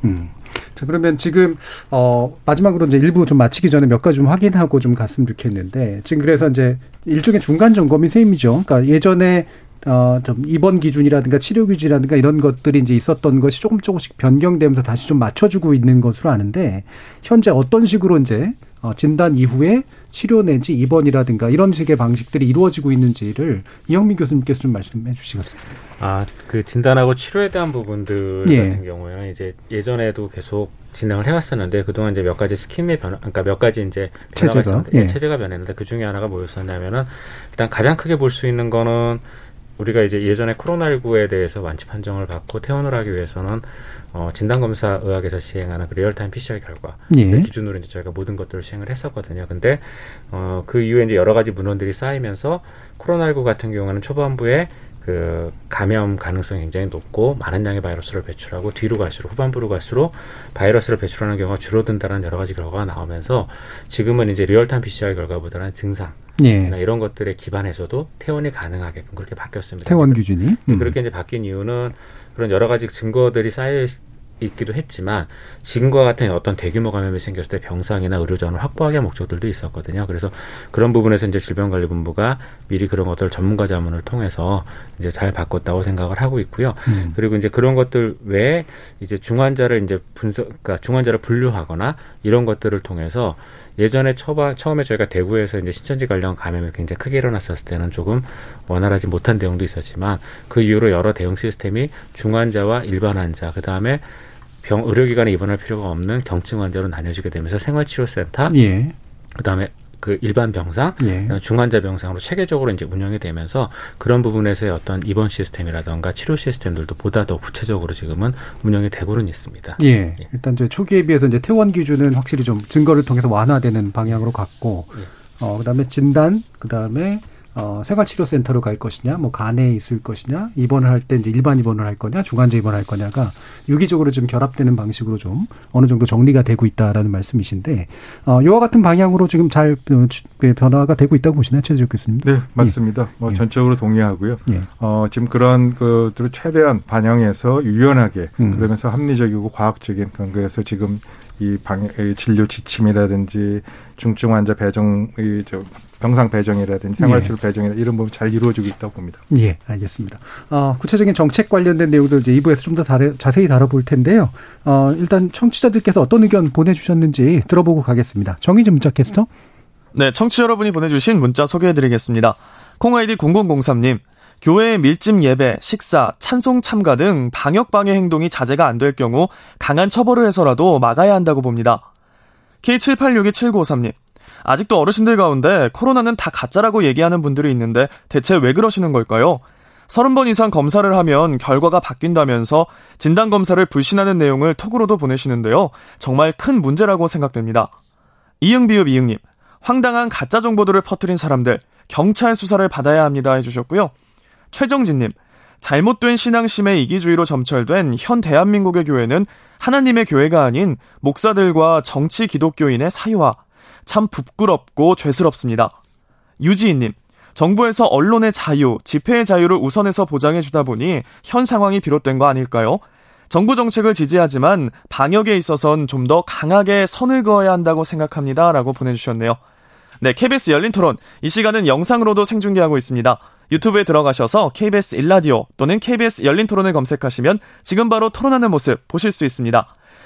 음. 자, 그러면 지금, 어, 마지막으로 이제 일부 좀 마치기 전에 몇 가지 좀 확인하고 좀 갔으면 좋겠는데, 지금 그래서 이제 일종의 중간 점검이 셈이죠. 그러니까 예전에 어, 좀 입원 기준이라든가 치료 기준이라든가 이런 것들이 이제 있었던 것이 조금 조금씩 변경되면서 다시 좀 맞춰주고 있는 것으로 아는데, 현재 어떤 식으로 이제, 어, 진단 이후에 치료 내지 입원이라든가 이런 식의 방식들이 이루어지고 있는지를 이영민 교수님께서 좀 말씀해 주시겠어요? 아, 그 진단하고 치료에 대한 부분들 예. 같은 경우에는 이제 예전에도 계속 진행을 해왔었는데 그동안 이제 몇 가지 scheme의 변화, 그러니까 몇 가지 이제 변화가 있었는데 예. 체제가 변했는데 그 중에 하나가 뭐였었냐면은 일단 가장 크게 볼 수 있는 거는 우리가 이제 예전에 코로나19에 대해서 완치 판정을 받고 퇴원을 하기 위해서는 어, 진단검사 의학에서 시행하는 그 real-time PCR 결과 예. 기준으로 이제 저희가 모든 것들을 시행을 했었거든요. 근데 어, 그 이후에 이제 여러 가지 문헌들이 쌓이면서 코로나19 같은 경우는 초반부에 그 감염 가능성이 굉장히 높고 많은 양의 바이러스를 배출하고 뒤로 갈수록 후반부로 갈수록 바이러스를 배출하는 경우가 줄어든다는 여러 가지 결과가 나오면서 지금은 이제 real-time PCR 결과보다는 증상 예. 이런 것들에 기반해서도 퇴원이 가능하게끔 그렇게 바뀌었습니다. 퇴원 기준이 음. 그렇게 이제 바뀐 이유는 그런 여러 가지 증거들이 쌓여 있기도 했지만 지금과 같은 어떤 대규모 감염이 생겼을 때 병상이나 의료진을 확보하기 위한 목적들도 있었거든요. 그래서 그런 부분에서 이제 질병관리본부가 미리 그런 것들 전문가 자문을 통해서 이제 잘 바꿨다고 생각을 하고 있고요. 음. 그리고 이제 그런 것들 외에 이제 중환자를 이제 분석, 그러니까 중환자를 분류하거나 이런 것들을 통해서 예전에 처바, 처음에 저희가 대구에서 이제 신천지 관련 감염이 굉장히 크게 일어났었을 때는 조금 원활하지 못한 내용도 있었지만 그 이후로 여러 대응 시스템이 중환자와 일반 환자, 그 다음에 병 의료기관에 입원할 필요가 없는 경증 환자로 나뉘어지게 되면서 생활치료센터, 예. 그다음에 그 일반 병상, 예. 중환자 병상으로 체계적으로 이제 운영이 되면서 그런 부분에서의 어떤 입원 시스템이라던가 치료 시스템들도 보다 더 구체적으로 지금은 운영이 되고는 있습니다. 예. 예. 일단 이제 초기에 비해서 이제 퇴원 기준은 확실히 좀 증거를 통해서 완화되는 방향으로 갔고, 예. 어 그다음에 진단, 그다음에 어, 생활치료센터로 갈 것이냐, 뭐 간에 있을 것이냐, 입원을 할 때 이제 일반 입원을 할 거냐, 중환자 입원을 할 거냐가 유기적으로 좀 결합되는 방식으로 좀 어느 정도 정리가 되고 있다라는 말씀이신데, 어, 이와 같은 방향으로 지금 잘 어, 변화가 되고 있다고 보시나요, 최재욱 교수님? 네, 맞습니다. 예. 뭐 예. 전적으로 동의하고요. 예. 어, 지금 그런 것들을 최대한 반영해서 유연하게 음. 그러면서 합리적이고 과학적인 근거에서 지금 이 방, 이 진료 지침이라든지 중증 환자 배정, 이, 저, 병상 배정이라든지 생활치료 예. 배정이나 이런 부분 잘 이루어지고 있다고 봅니다. 예, 알겠습니다. 어, 구체적인 정책 관련된 내용들 이제 2부에서 좀 더 자세히 다뤄볼 텐데요. 어, 일단 청취자들께서 어떤 의견 보내주셨는지 들어보고 가겠습니다. 정의진 문자 캐스터. 네, 청취자 여러분이 보내주신 문자 소개해드리겠습니다. 콩아이디 0003님. 교회 밀집 예배, 식사, 찬송 참가 등 방역 방해 행동이 자제가 안 될 경우 강한 처벌을 해서라도 막아야 한다고 봅니다. K78627953님. 아직도 어르신들 가운데 코로나는 다 가짜라고 얘기하는 분들이 있는데 대체 왜 그러시는 걸까요? 30번 이상 검사를 하면 결과가 바뀐다면서 진단검사를 불신하는 내용을 톡으로도 보내시는데요. 정말 큰 문제라고 생각됩니다. 이응비읍 이응님, 황당한 가짜 정보들을 퍼뜨린 사람들, 경찰 수사를 받아야 합니다 해주셨고요. 최정진님, 잘못된 신앙심의 이기주의로 점철된 현 대한민국의 교회는 하나님의 교회가 아닌 목사들과 정치 기독교인의 사유화, 참 부끄럽고 죄스럽습니다. 유지인님, 정부에서 언론의 자유, 집회의 자유를 우선해서 보장해 주다 보니 현 상황이 비롯된 거 아닐까요? 정부 정책을 지지하지만 방역에 있어선 좀 더 강하게 선을 그어야 한다고 생각합니다. 라고 보내주셨네요. 네, KBS 열린 토론. 이 시간은 영상으로도 생중계하고 있습니다. 유튜브에 들어가셔서 KBS 일라디오 또는 KBS 열린 토론을 검색하시면 지금 바로 토론하는 모습 보실 수 있습니다.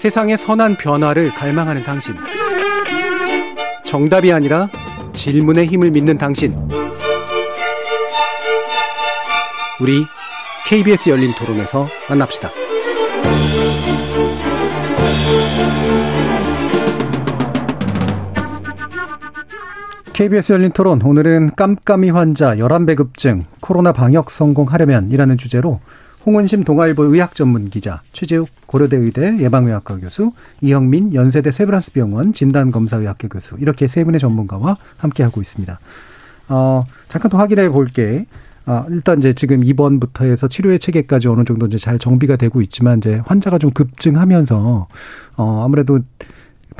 세상의 선한 변화를 갈망하는 당신. 정답이 아니라 질문의 힘을 믿는 당신. 우리 KBS 열린 토론에서 만납시다. KBS 열린 토론 오늘은 깜깜이 환자 11배 급증 코로나 방역 성공하려면 이라는 주제로 홍은심 동아일보 의학 전문 기자, 최재욱 고려대 의대 예방의학과 교수, 이영민 연세대 세브란스 병원 진단검사의학교 교수 이렇게 세 분의 전문가와 함께 하고 있습니다. 어, 잠깐 더 확인해 볼게. 아, 일단 이제 지금 입원부터 해서 치료의 체계까지 어느 정도 이제 잘 정비가 되고 있지만 이제 환자가 좀 급증하면서 어 아무래도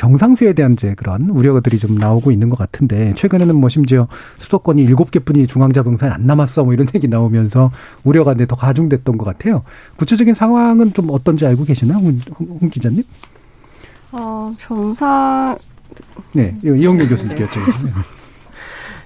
병상수에 대한 이제 그런 우려들이 좀 나오고 있는 것 같은데 최근에는 뭐 심지어 수도권이 일곱 개뿐이 중앙자 병상에 안 남았어 뭐 이런 얘기 나오면서 우려가 이제 더 가중됐던 것 같아요. 구체적인 상황은 좀 어떤지 알고 계시나요, 홍, 홍 기자님? 어 병상 네 이용민 교수님께 여쭤보겠습니다.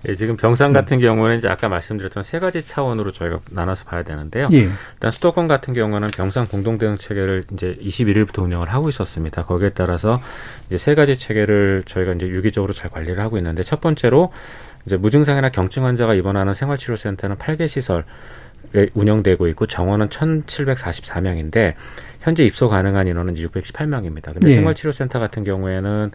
예, 지금 병상 네. 같은 경우는 이제 아까 말씀드렸던 세 가지 차원으로 저희가 나눠서 봐야 되는데요. 예. 일단 수도권 같은 경우는 병상 공동 대응 체계를 이제 21일부터 운영을 하고 있었습니다. 거기에 따라서 이제 세 가지 체계를 저희가 이제 유기적으로 잘 관리를 하고 있는데 첫 번째로 이제 무증상이나 경증 환자가 입원하는 생활치료센터는 8개 시설 운영되고 있고 정원은 1,744명인데 현재 입소 가능한 인원은 618명입니다. 근데 예. 생활치료센터 같은 경우에는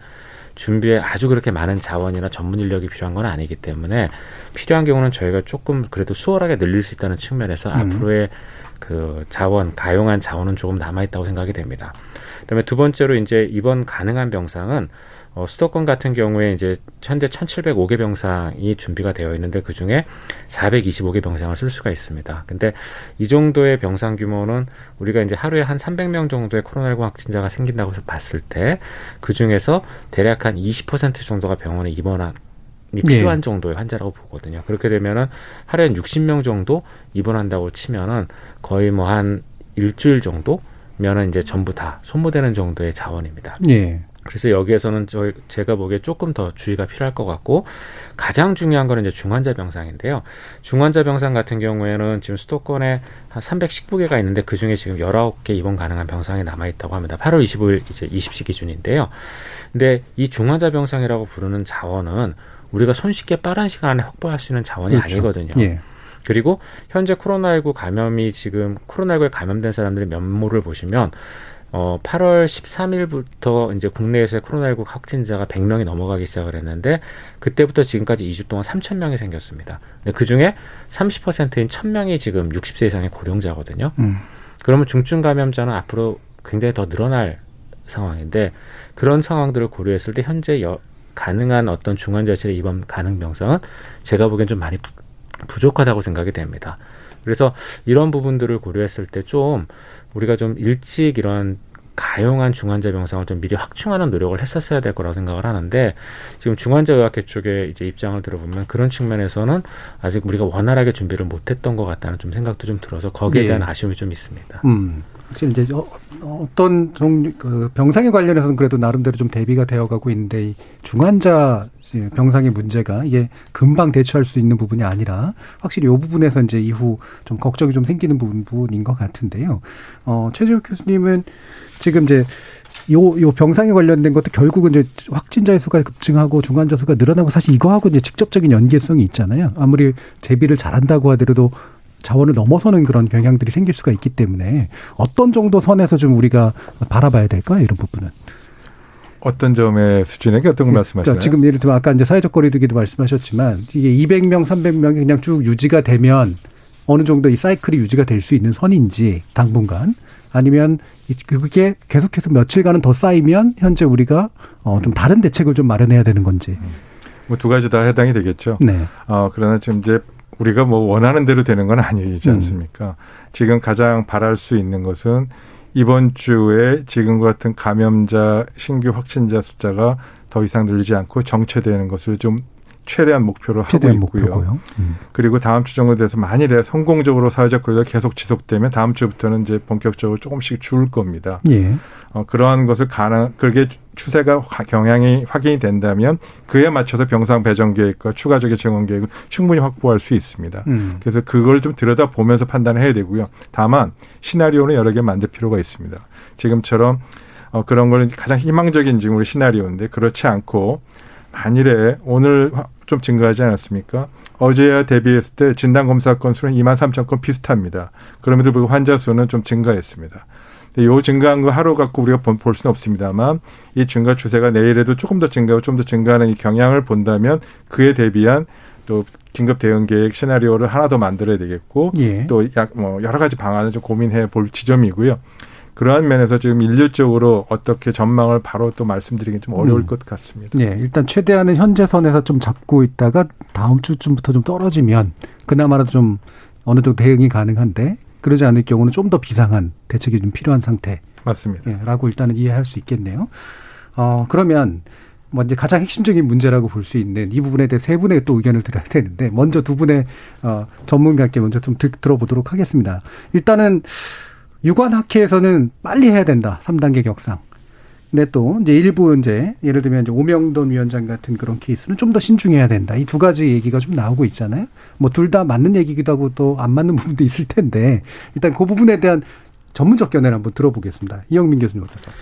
준비에 아주 그렇게 많은 자원이나 전문 인력이 필요한 건 아니기 때문에 필요한 경우는 저희가 조금 그래도 수월하게 늘릴 수 있다는 측면에서 음. 앞으로의 그 자원, 가용한 자원은 조금 남아 있다고 생각이 됩니다. 그다음에 두 번째로 이제 이번 가능한 병상은 어, 수도권 같은 경우에 이제 현재 1,705개 병상이 준비가 되어 있는데 그 중에 425개 병상을 쓸 수가 있습니다. 근데 이 정도의 병상 규모는 우리가 이제 하루에 한 300명 정도의 코로나19 확진자가 생긴다고 봤을 때 그 중에서 대략 한 20% 정도가 병원에 입원한 이 필요한 네. 정도의 환자라고 보거든요. 그렇게 되면은 하루에 60명 정도 입원한다고 치면은 거의 뭐 한 일주일 정도 면은 이제 전부 다 소모되는 정도의 자원입니다. 네. 그래서 여기에서는 저희 제가 보기에 조금 더 주의가 필요할 것 같고 가장 중요한 거는 이제 중환자 병상인데요. 중환자 병상 같은 경우에는 지금 수도권에 한 319개가 있는데 그 중에 지금 19개 입원 가능한 병상이 남아 있다고 합니다. 8월 25일 이제 20시 기준인데요. 근데 이 중환자 병상이라고 부르는 자원은 우리가 손쉽게 빠른 시간 안에 확보할 수 있는 자원이 그렇죠. 아니거든요. 예. 그리고 현재 코로나19 감염이 지금 코로나19에 감염된 사람들의 면모를 보시면 어, 8월 13일부터 이제 국내에서의 코로나19 확진자가 100명이 넘어가기 시작을 했는데 그때부터 지금까지 2주 동안 3천 명이 생겼습니다. 근데 그 중에 30%인 1000명이 지금 60세 이상의 고령자거든요. 음. 그러면 중증 감염자는 앞으로 굉장히 더 늘어날 상황인데 그런 상황들을 고려했을 때 현재 여, 가능한 어떤 중환자실의 입원 가능 병상은 제가 보기엔 좀 많이 부, 부족하다고 생각이 됩니다. 그래서 이런 부분들을 고려했을 때 좀 우리가 좀 일찍 이런 가용한 중환자 병상을 좀 미리 확충하는 노력을 했었어야 될 거라고 생각을 하는데 지금 중환자 의학회 쪽에 이제 입장을 들어보면 그런 측면에서는 아직 우리가 원활하게 준비를 못했던 것 같다는 좀 생각도 좀 들어서 거기에 네. 대한 아쉬움이 좀 있습니다. 음. 확실히 이제 어, 어떤 종류 그 병상에 관련해서는 그래도 나름대로 좀 대비가 되어가고 있는데 이 중환자 병상의 문제가 이게 금방 대처할 수 있는 부분이 아니라 확실히 이 부분에서 이제 이후 좀 걱정이 좀 생기는 부분인 것 같은데요. 어, 최재욱 교수님은 지금 이제 요, 요 병상에 관련된 것도 결국은 이제 확진자의 수가 급증하고 중환자 수가 늘어나고 사실 이거하고 이제 직접적인 연계성이 있잖아요. 아무리 대비를 잘한다고 하더라도 자원을 넘어서는 그런 경향들이 생길 수가 있기 때문에 어떤 정도 선에서 좀 우리가 바라봐야 될까 이런 부분은. 어떤 점의 수준에게 어떤 걸 말씀하시나요? 그러니까 지금 예를 들면 아까 이제 사회적 거리두기도 말씀하셨지만 이게 200명, 300명이 그냥 쭉 유지가 되면 어느 정도 이 사이클이 유지가 될 수 있는 선인지 당분간 아니면 그게 계속해서 며칠간은 더 쌓이면 현재 우리가 어좀 다른 대책을 좀 마련해야 되는 건지. 뭐 두 가지 다 해당이 되겠죠. 네. 어 그러나 지금 이제 우리가 뭐 원하는 대로 되는 건 아니지 음. 않습니까? 음. 지금 가장 바랄 수 있는 것은 이번 주에 지금 같은 감염자 신규 확진자 숫자가 더 이상 늘지 않고 정체되는 것을 좀 최대한 목표로 최대한 하고 있고요. 음. 그리고 다음 주 정도 돼서 만일에 성공적으로 사회적 거리가 계속 지속되면 다음 주부터는 이제 본격적으로 조금씩 줄 겁니다. 예. 어, 그러한 것을 가능, 그게 추세가 경향이 확인이 된다면 그에 맞춰서 병상 배정 계획과 추가적인 증원 계획을 충분히 확보할 수 있습니다. 음. 그래서 그걸 좀 들여다 보면서 판단을 해야 되고요. 다만 시나리오는 여러 개 만들 필요가 있습니다. 지금처럼 어, 그런 거는 가장 희망적인 지금 우리 시나리오인데 그렇지 않고 만일에 오늘 좀 증가하지 않았습니까? 어제와 대비했을 때 진단검사 건수는 2만 3천 건 비슷합니다. 그럼에도 불구하고 환자 수는 좀 증가했습니다. 근데 요 증가한 거 하루 갖고 우리가 볼 수는 없습니다만 이 증가 추세가 내일에도 조금 더 증가하고 좀 더 증가하는 이 경향을 본다면 그에 대비한 또 긴급 대응 계획 시나리오를 하나 더 만들어야 되겠고 예. 또약 뭐 여러 가지 방안을 좀 고민해 볼 지점이고요. 그러한 면에서 지금 인류적으로 어떻게 전망을 바로 또 말씀드리기 좀 어려울 음. 것 같습니다. 네, 일단 최대한은 현재 선에서 좀 잡고 있다가 다음 주쯤부터 좀 떨어지면 그나마라도 좀 어느 정도 대응이 가능한데 그러지 않을 경우는 좀 더 비상한 대책이 좀 필요한 상태. 맞습니다. 예, 라고 일단은 이해할 수 있겠네요. 어, 그러면 뭐 이제 가장 핵심적인 문제라고 볼 수 있는 이 부분에 대해 세 분의 또 의견을 들어야 되는데 먼저 두 분의 어, 전문가께 먼저 좀 들어보도록 하겠습니다. 일단은 유관 학회에서는 빨리 해야 된다. 3단계 격상. 근데 또 이제 일부 이제 예를 들면 이제 오명돈 위원장 같은 그런 케이스는 좀 더 신중해야 된다. 이 두 가지 얘기가 좀 나오고 있잖아요. 뭐 둘 다 맞는 얘기기도 하고 또 안 맞는 부분도 있을 텐데 일단 그 부분에 대한 전문적 견해를 한번 들어보겠습니다. 이영민 교수님 어떠세요?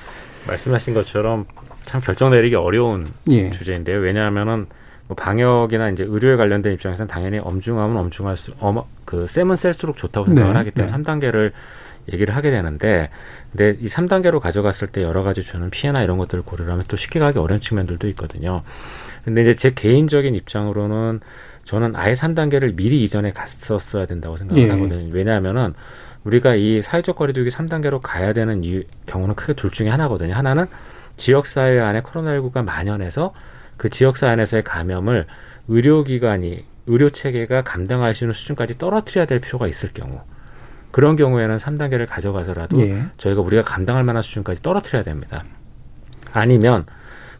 말씀하신 것처럼 참 결정 내리기 어려운 예. 주제인데요. 왜냐하면은 뭐 방역이나 이제 의료에 관련된 입장에서는 당연히 엄중하면 엄중할수 어머 그 셈은 셀수록 좋다고 생각을 네. 하기 때문에 네. 3단계를 얘기를 하게 되는데 근데 이 3단계로 가져갔을 때 여러 가지 주는 피해나 이런 것들을 고려하면 또 쉽게 가기 어려운 측면들도 있거든요. 근데 이제 제 개인적인 입장으로는 저는 아예 3단계를 미리 이전에 갔었어야 된다고 생각을 예. 하거든요. 왜냐하면은 우리가 이 사회적 거리두기 3단계로 가야 되는 이유, 경우는 크게 둘 중에 하나거든요. 하나는 지역사회 안에 코로나19가 만연해서 그 지역사회 안에서의 감염을 의료기관이 의료체계가 감당할 수 있는 수준까지 떨어뜨려야 될 필요가 있을 경우 그런 경우에는 3단계를 가져가서라도 예. 저희가 우리가 감당할 만한 수준까지 떨어뜨려야 됩니다. 아니면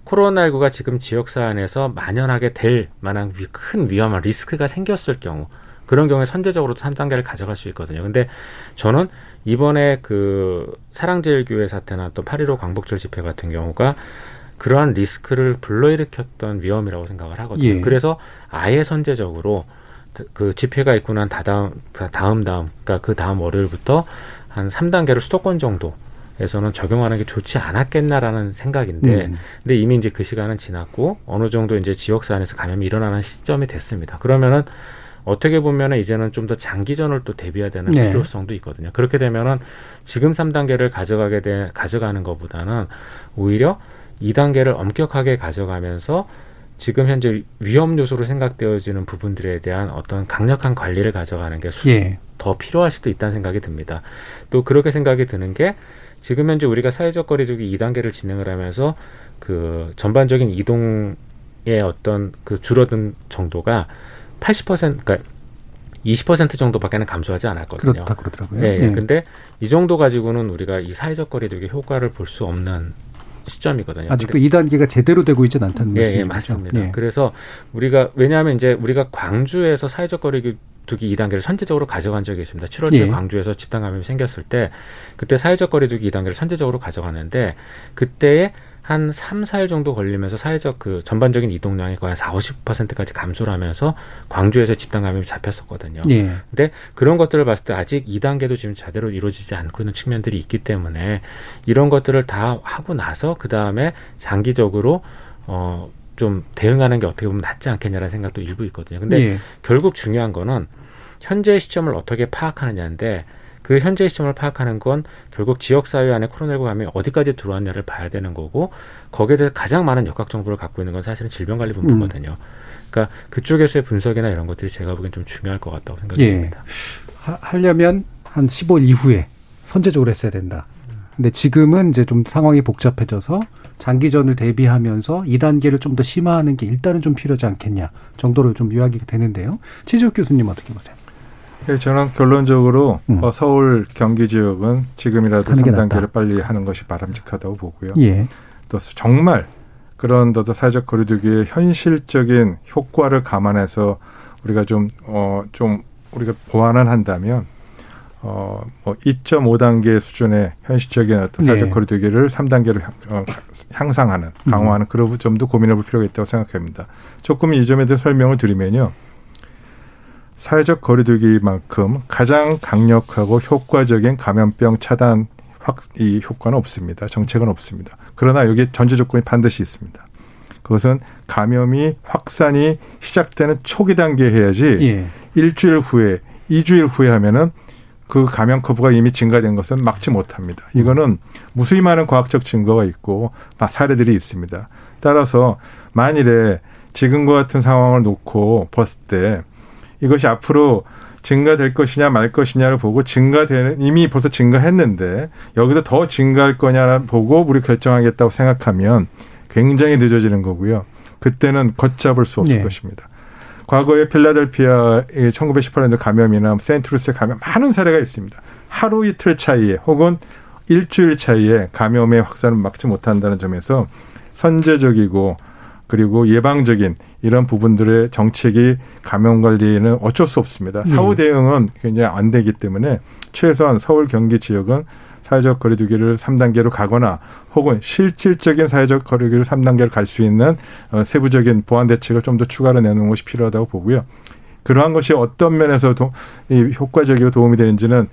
코로나19가 지금 지역 사 안에서 만연하게 될 만한 큰 위험한 리스크가 생겼을 경우 그런 경우에 선제적으로 3단계를 가져갈 수 있거든요. 근데 저는 이번에 그 사랑제일교회 사태나 또 8.15 광복절 집회 같은 경우가 그러한 리스크를 불러일으켰던 위험이라고 생각을 하거든요. 예. 그래서 아예 선제적으로 그 집회가 있고 난 다다음 다음 다음 그러니까 그 다음 월요일부터 한 3단계로 수도권 정도 에서는 적용하는 게 좋지 않았겠나라는 생각인데, 음. 근데 이미 이제 그 시간은 지났고 어느 정도 이제 지역사 안에서 감염이 일어나는 시점이 됐습니다. 그러면은 어떻게 보면은 이제는 좀 더 장기전을 또 대비해야 되는 네. 필요성도 있거든요. 그렇게 되면은 지금 3단계를 가져가게 돼 가져가는 것보다는 오히려 2단계를 엄격하게 가져가면서 지금 현재 위험 요소로 생각되어지는 부분들에 대한 어떤 강력한 관리를 가져가는 게더 예. 필요할 수도 있다는 생각이 듭니다. 또 그렇게 생각이 드는 게 지금 현재 우리가 사회적 거리두기 2단계를 진행을 하면서 그 전반적인 이동의 어떤 그 줄어든 정도가 80% 그러니까 20% 정도밖에는 감소하지 않았거든요. 그렇다 그러더라고요. 네, 네. 근데 이 정도 가지고는 우리가 이 사회적 거리두기 효과를 볼 수 없는 시점이거든요. 아직도 이 단계가 제대로 되고 있지는 않다는 예, 말씀이죠. 예, 맞습니다. 예. 그래서 우리가 왜냐하면 이제 우리가 광주에서 사회적 거리두기 2단계를 선제적으로 가져간 적이 있습니다. 7월에 예. 광주에서 집단 감염이 생겼을 때 그때 사회적 거리두기 2단계를 선제적으로 가져갔는데 그때에 한 3, 4일 정도 걸리면서 사회적 그 전반적인 이동량이 거의 한 4, 50%까지 감소를 하면서 광주에서 집단 감염이 잡혔었거든요. 예. 근데 그런 것들을 봤을 때 아직 2단계도 지금 제대로 이루어지지 않고 있는 측면들이 있기 때문에 이런 것들을 다 하고 나서 그다음에 장기적으로 어, 좀 대응하는 게 어떻게 보면 낫지 않겠냐라는 생각도 일부 있거든요. 근데 예. 결국 중요한 거는 현재 시점을 어떻게 파악하느냐인데 그 현재 시점을 파악하는 건 결국 지역사회 안에 코로나19 감염이 어디까지 들어왔냐를 봐야 되는 거고 거기에 대해서 가장 많은 역학 정보를 갖고 있는 건 사실은 질병관리본부거든요. 음. 그러니까 그쪽에서의 분석이나 이런 것들이 제가 보기엔 좀 중요할 것 같다고 생각합니다. 예. 하, 려면 한 15일 이후에 선제적으로 했어야 된다. 근데 지금은 이제 좀 상황이 복잡해져서 장기전을 대비하면서 2단계를 좀 더 심화하는 게 일단은 좀 필요하지 않겠냐 정도로 좀 요약이 되는데요. 최지욱 교수님 어떻게 보세요? 네, 저는 결론적으로 음. 어, 서울 경기 지역은 지금이라도 3단계를 빨리 하는 것이 바람직하다고 보고요. 예. 또 정말 그런 더더 사회적 거리두기의 현실적인 효과를 감안해서 우리가 좀, 어, 좀 우리가 보완을 한다면 어, 뭐 2.5단계 수준의 현실적인 어떤 사회적 네. 거리두기를 3단계로 향, 어, 향상하는, 강화하는 음. 그런 점도 고민해 볼 필요가 있다고 생각합니다. 조금 이 점에 대해 설명을 드리면요. 사회적 거리두기만큼 가장 강력하고 효과적인 감염병 차단 확, 이 효과는 없습니다. 정책은 없습니다. 그러나 여기에 전제 조건이 반드시 있습니다. 그것은 감염이 확산이 시작되는 초기 단계에 해야지 예. 일주일 후에, 이주일 후에 하면은 그 감염 커브가 이미 증가된 것은 막지 못합니다. 이거는 무수히 많은 과학적 증거가 있고 사례들이 있습니다. 따라서 만일에 지금과 같은 상황을 놓고 봤을 때 이것이 앞으로 증가될 것이냐 말 것이냐를 보고 증가되는 이미 벌써 증가했는데 여기서 더 증가할 거냐를 보고 우리 결정하겠다고 생각하면 굉장히 늦어지는 거고요. 그때는 걷잡을 수 없을 네. 것입니다. 과거에 필라델피아의 1918년도 감염이나 세인트루스의 감염 많은 사례가 있습니다. 하루 이틀 차이에 혹은 일주일 차이에 감염의 확산을 막지 못한다는 점에서 선제적이고 그리고 예방적인 이런 부분들의 정책이 감염 관리는 어쩔 수 없습니다. 사후 네. 대응은 굉장히 안 되기 때문에 최소한 서울 경기 지역은 사회적 거리두기를 3단계로 가거나 혹은 실질적인 사회적 거리두기를 3단계로 갈 수 있는 어, 세부적인 보완 대책을 좀 더 추가로 내놓는 것이 필요하다고 보고요. 그러한 것이 어떤 면에서 도, 이 효과적이고 도움이 되는지는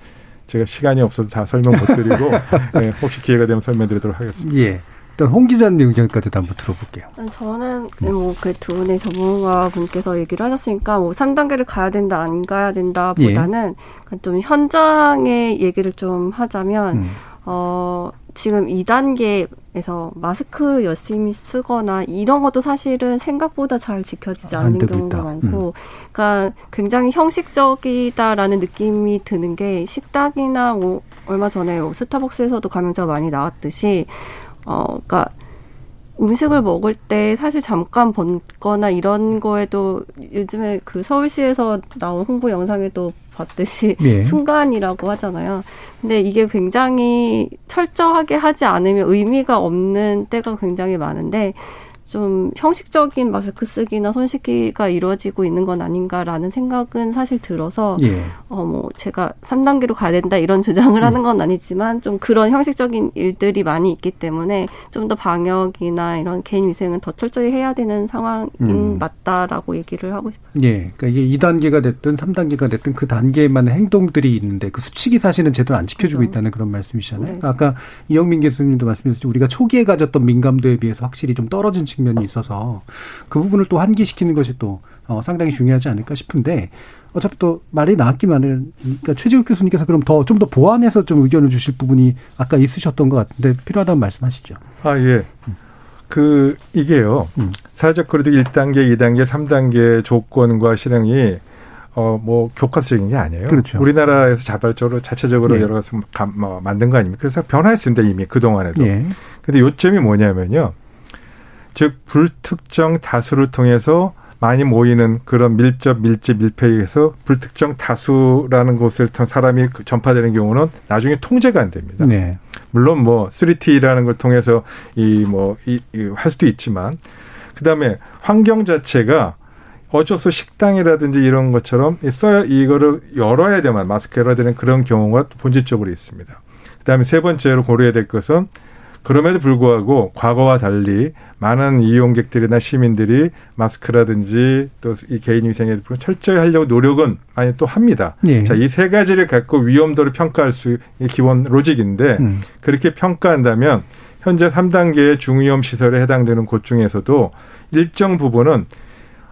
제가 시간이 없어서 다 설명 못 드리고 네, 혹시 기회가 되면 설명드리도록 하겠습니다. 예. 일단 홍 기자님 의견까지도 한번 들어볼게요. 저는 뭐 그 두 분의 전문가 분께서 얘기를 하셨으니까 뭐 3단계를 가야 된다 안 가야 된다 보다는 예. 좀 현장의 얘기를 좀 하자면 음. 어 지금 2단계에서 마스크를 열심히 쓰거나 이런 것도 사실은 생각보다 잘 지켜지지 않는 경우가 많고, 음. 그러니까 굉장히 형식적이다라는 느낌이 드는 게 식당이나 뭐 얼마 전에 스타벅스에서도 감염자가 많이 나왔듯이 어, 그러니까 음식을 먹을 때 사실 잠깐 벗거나 이런 거에도 요즘에 그 서울시에서 나온 홍보 영상에도 봤듯이 예. 순간이라고 하잖아요. 근데 이게 굉장히 철저하게 하지 않으면 의미가 없는 때가 굉장히 많은데 좀 형식적인 마스크 쓰기나 손 씻기가 이루어지고 있는 건 아닌가라는 생각은 사실 들어서 예. 어뭐 제가 3단계로 가야 된다 이런 주장을 음. 하는 건 아니지만 좀 그런 형식적인 일들이 많이 있기 때문에 좀 더 방역이나 이런 개인 위생은 더 철저히 해야 되는 상황인 음. 맞다라고 얘기를 하고 싶어요. 예. 그러니까 이게 2단계가 됐든 3단계가 됐든 그 단계만의 행동들이 있는데 그 수칙이 사실은 제대로 안 지켜주고 그렇죠. 있다는 그런 말씀이시잖아요. 네. 아까 이영민 교수님도 말씀하셨죠. 우리가 초기에 가졌던 민감도에 비해서 확실히 좀 떨어진 측면 측면이 있어서 그 부분을 또 환기시키는 것이 또 어, 상당히 중요하지 않을까 싶은데 어차피 또 말이 나왔기만은 그러니까 최지욱 교수님께서 그럼 더 좀더 보완해서 좀 의견을 주실 부분이 아까 있으셨던 것 같은데 필요하다면 말씀하시죠. 아 예. 그 이게요. 음. 사회적 거리두기 1단계, 2단계, 3단계 조건과 실행이 어, 뭐, 교과서적인 게 아니에요. 그렇죠. 우리나라에서 자발적으로, 자체적으로 예. 여러 가지 뭐, 만든 거 아닙니까? 그래서 변화했습니다, 이미 그 동안에도. 예. 근데 요점이 뭐냐면요. 즉 불특정 다수를 통해서 많이 모이는 그런 밀접 밀집 밀폐에서 불특정 다수라는 곳을 통해 사람이 그 전파되는 경우는 나중에 통제가 안 됩니다. 네. 물론 뭐 3T라는 걸 통해서 이 뭐 이할 뭐 수도 있지만 그다음에 환경 자체가 어쩔 수 식당이라든지 이런 것처럼 써야 이거를 열어야 되만 마스크 열어야 되는 그런 경우가 본질적으로 있습니다. 그다음에 세 번째로 고려해야 될 것은 그럼에도 불구하고 과거와 달리 많은 이용객들이나 시민들이 마스크라든지 또 이 개인 위생에 철저히 하려고 노력은 많이 또 합니다. 예. 자, 이 세 가지를 갖고 위험도를 평가할 수 기본 로직인데 음. 그렇게 평가한다면 현재 3단계의 중위험 시설에 해당되는 곳 중에서도 일정 부분은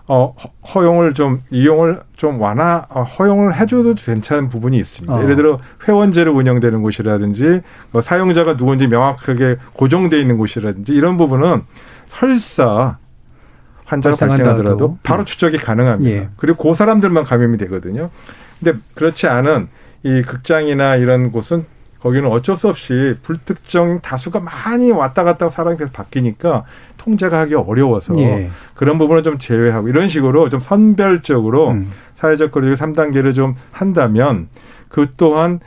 어, 허용을 좀, 이용을 좀 완화, 어, 허용을 해줘도 괜찮은 부분이 있습니다. 어. 예를 들어 회원제로 운영되는 곳이라든지, 뭐 사용자가 누군지 명확하게 고정돼 있는 곳이라든지, 이런 부분은 설사 환자가 발생하더라도 바로 음. 추적이 가능합니다. 예. 그리고 그 사람들만 감염이 되거든요. 근데 그렇지 않은 이 극장이나 이런 곳은 거기는 어쩔 수 없이 불특정 다수가 많이 왔다 갔다 사람이 계속 바뀌니까 통제가 하기 어려워서 예. 그런 부분을 좀 제외하고 이런 식으로 좀 선별적으로 음. 사회적 거리두기 3단계를 좀 한다면 그 또한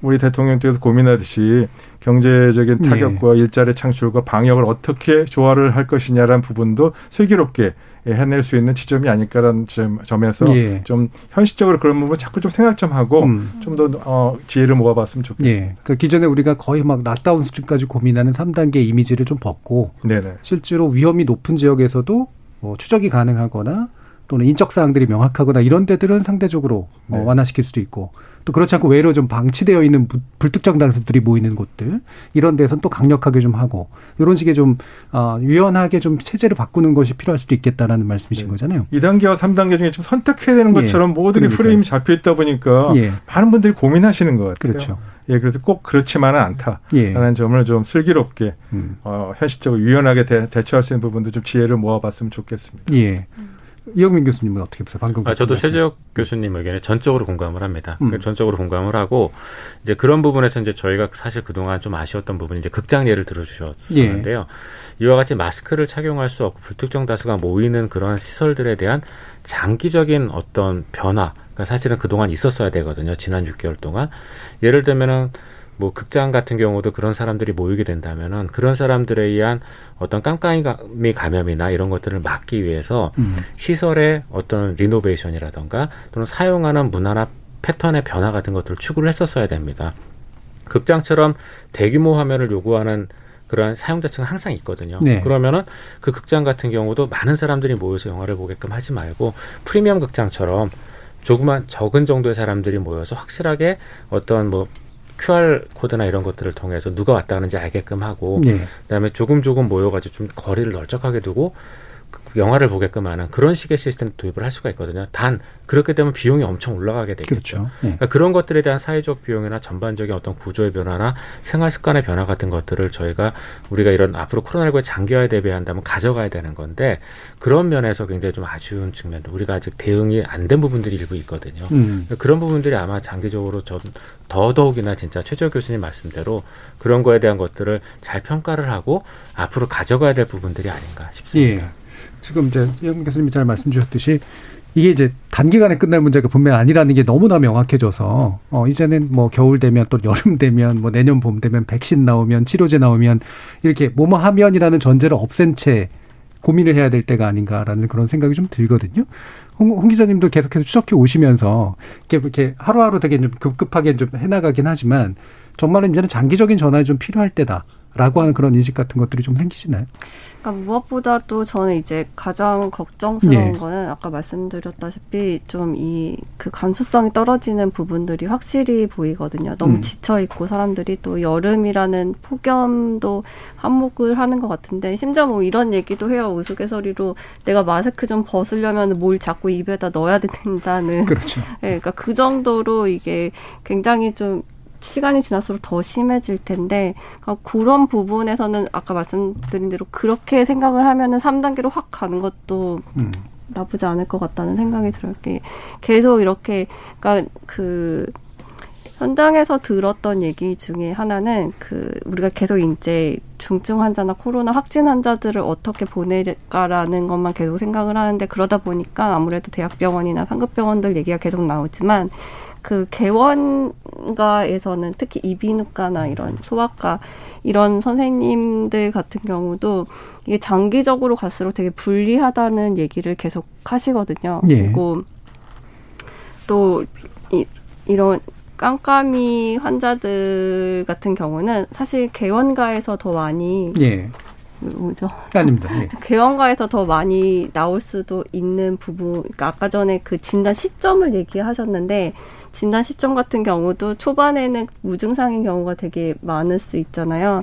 우리 대통령께서 고민하듯이 경제적인 예. 타격과 예. 일자리 창출과 방역을 어떻게 조화를 할 것이냐라는 부분도 슬기롭게 해낼 수 있는 지점이 아닐까라는 점에서 예. 좀 현실적으로 그런 부분 자꾸 좀 생각 좀 하고 음. 좀더 어, 지혜를 모아봤으면 좋겠습니다. 예. 그 기존에 우리가 거의 막 락다운 수준까지 고민하는 3단계 이미지를 좀 벗고 네네. 실제로 위험이 높은 지역에서도 뭐 추적이 가능하거나 또는 인적 사항들이 명확하거나 이런 데들은 상대적으로 어, 네. 어, 완화시킬 수도 있고 또 그렇지 않고 외로 좀 방치되어 있는 불특정 당사들이 모이는 곳들 이런 데선 또 강력하게 좀 하고 이런 식의 좀 어, 유연하게 좀 체제를 바꾸는 것이 필요할 수도 있겠다라는 말씀이신 네. 거잖아요. 2단계와 3단계 중에 좀 선택해야 되는 것처럼 예. 모든 게 프레임이 잡혀 있다 보니까 예. 많은 분들이 고민하시는 것 같아요. 그렇죠. 예, 그래서 꼭 그렇지만은 않다라는 예. 점을 좀 슬기롭게 음. 어, 현실적으로 유연하게 대, 대처할 수 있는 부분도 좀 지혜를 모아봤으면 좋겠습니다. 예. 이영민 교수님은 어떻게 보세요? 방금 아, 저도 최재혁 교수님 의견에 전적으로 공감을 합니다. 음. 전적으로 공감을 하고 이제 그런 부분에서 이제 저희가 사실 그동안 좀 아쉬웠던 부분이 이제 극장 예를 들어주셨는데요. 예. 이와 같이 마스크를 착용할 수 없고 불특정 다수가 모이는 그러한 시설들에 대한 장기적인 어떤 변화가 사실은 그동안 있었어야 되거든요. 지난 6개월 동안 예를 들면은 뭐 극장 같은 경우도 그런 사람들이 모이게 된다면은 그런 사람들에 의한 어떤 깜깜이 감염이나 이런 것들을 막기 위해서 음. 시설의 어떤 리노베이션이라던가 또는 사용하는 문화나 패턴의 변화 같은 것들을 추구를 했었어야 됩니다. 극장처럼 대규모 화면을 요구하는 그러한 사용자층은 항상 있거든요. 네. 그러면은 그 극장 같은 경우도 많은 사람들이 모여서 영화를 보게끔 하지 말고 프리미엄 극장처럼 조그만 적은 정도의 사람들이 모여서 확실하게 어떤 뭐 QR 코드나 이런 것들을 통해서 누가 왔다 가는지 알게끔 하고 네. 그다음에 조금 조금 모여가지고 좀 거리를 널쩍하게 두고 영화를 보게끔 하는 그런 식의 시스템 도입을 할 수가 있거든요. 단 그렇게 되면 비용이 엄청 올라가게 되겠죠. 그렇죠. 네. 그러니까 그런 것들에 대한 사회적 비용이나 전반적인 어떤 구조의 변화나 생활 습관의 변화 같은 것들을 저희가 우리가 이런 앞으로 코로나19의 장기화에 대비한다면 가져가야 되는 건데 그런 면에서 굉장히 좀 아쉬운 측면도 우리가 아직 대응이 안 된 부분들이 일부 있거든요. 음. 그러니까 그런 부분들이 아마 장기적으로 좀 더더욱이나 진짜 최재 교수님 말씀대로 그런 거에 대한 것들을 잘 평가를 하고 앞으로 가져가야 될 부분들이 아닌가 싶습니다. 예. 지금 이제 이영 교수님이 잘 말씀 주셨듯이 이게 이제 단기간에 끝날 문제가 분명 아니라는 게 너무나 명확해져서 어 이제는 뭐 겨울 되면 또 여름 되면 뭐 내년 봄 되면 백신 나오면 치료제 나오면 이렇게 뭐뭐 하면이라는 전제를 없앤 채 고민을 해야 될 때가 아닌가라는 그런 생각이 좀 들거든요. 홍, 홍 기자님도 계속해서 추적해 오시면서 이렇게, 이렇게 하루하루 되게 좀 급급하게 좀 해나가긴 하지만 정말은 이제는 장기적인 전환이 좀 필요할 때다. 라고 하는 그런 인식 같은 것들이 좀 생기시나요? 그러니까 무엇보다도 저는 이제 가장 걱정스러운 예. 거는 아까 말씀드렸다시피 좀 이 그 감수성이 떨어지는 부분들이 확실히 보이거든요. 너무 음. 지쳐 있고 사람들이 또 여름이라는 폭염도 한몫을 하는 것 같은데 심지어 뭐 이런 얘기도 해요. 우스갯소리로 내가 마스크 좀 벗으려면 뭘 자꾸 입에다 넣어야 된다는. 그렇죠. 네, 그러니까 그 정도로 이게 굉장히 좀 시간이 지날수록 더 심해질 텐데 그러니까 그런 부분에서는 아까 말씀드린 대로 그렇게 생각을 하면은 3단계로 확 가는 것도 음. 나쁘지 않을 것 같다는 생각이 들어요. 계속 이렇게 그러니까 그 현장에서 들었던 얘기 중에 하나는 그 우리가 계속 이제 중증 환자나 코로나 확진 환자들을 어떻게 보낼까라는 것만 계속 생각을 하는데 그러다 보니까 아무래도 대학병원이나 상급병원들 얘기가 계속 나오지만 그 개원가에서는 특히 이비인후과나 이런 소아과 이런 선생님들 같은 경우도 이게 장기적으로 갈수록 되게 불리하다는 얘기를 계속 하시거든요. 예. 그리고 또 이, 이런 깜깜이 환자들 같은 경우는 사실 개원가에서 더 많이 예. 뭐죠? 아닙니다. 예. 개원가에서 더 많이 나올 수도 있는 부분. 그러니까 아까 전에 그 진단 시점을 얘기하셨는데 진단 시점 같은 경우도 초반에는 무증상인 경우가 되게 많을 수 있잖아요.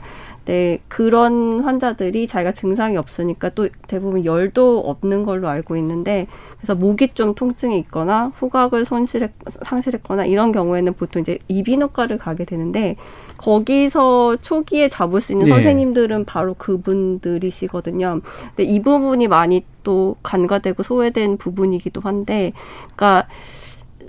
네, 그런 환자들이 자기가 증상이 없으니까 또 대부분 열도 없는 걸로 알고 있는데 그래서 목이 좀 통증이 있거나 후각을 손실했 상실했거나 이런 경우에는 보통 이제 이비인후과를 가게 되는데 거기서 초기에 잡을 수 있는 네. 선생님들은 바로 그분들이시거든요. 근데 이 부분이 많이 또 간과되고 소외된 부분이기도 한데 그러니까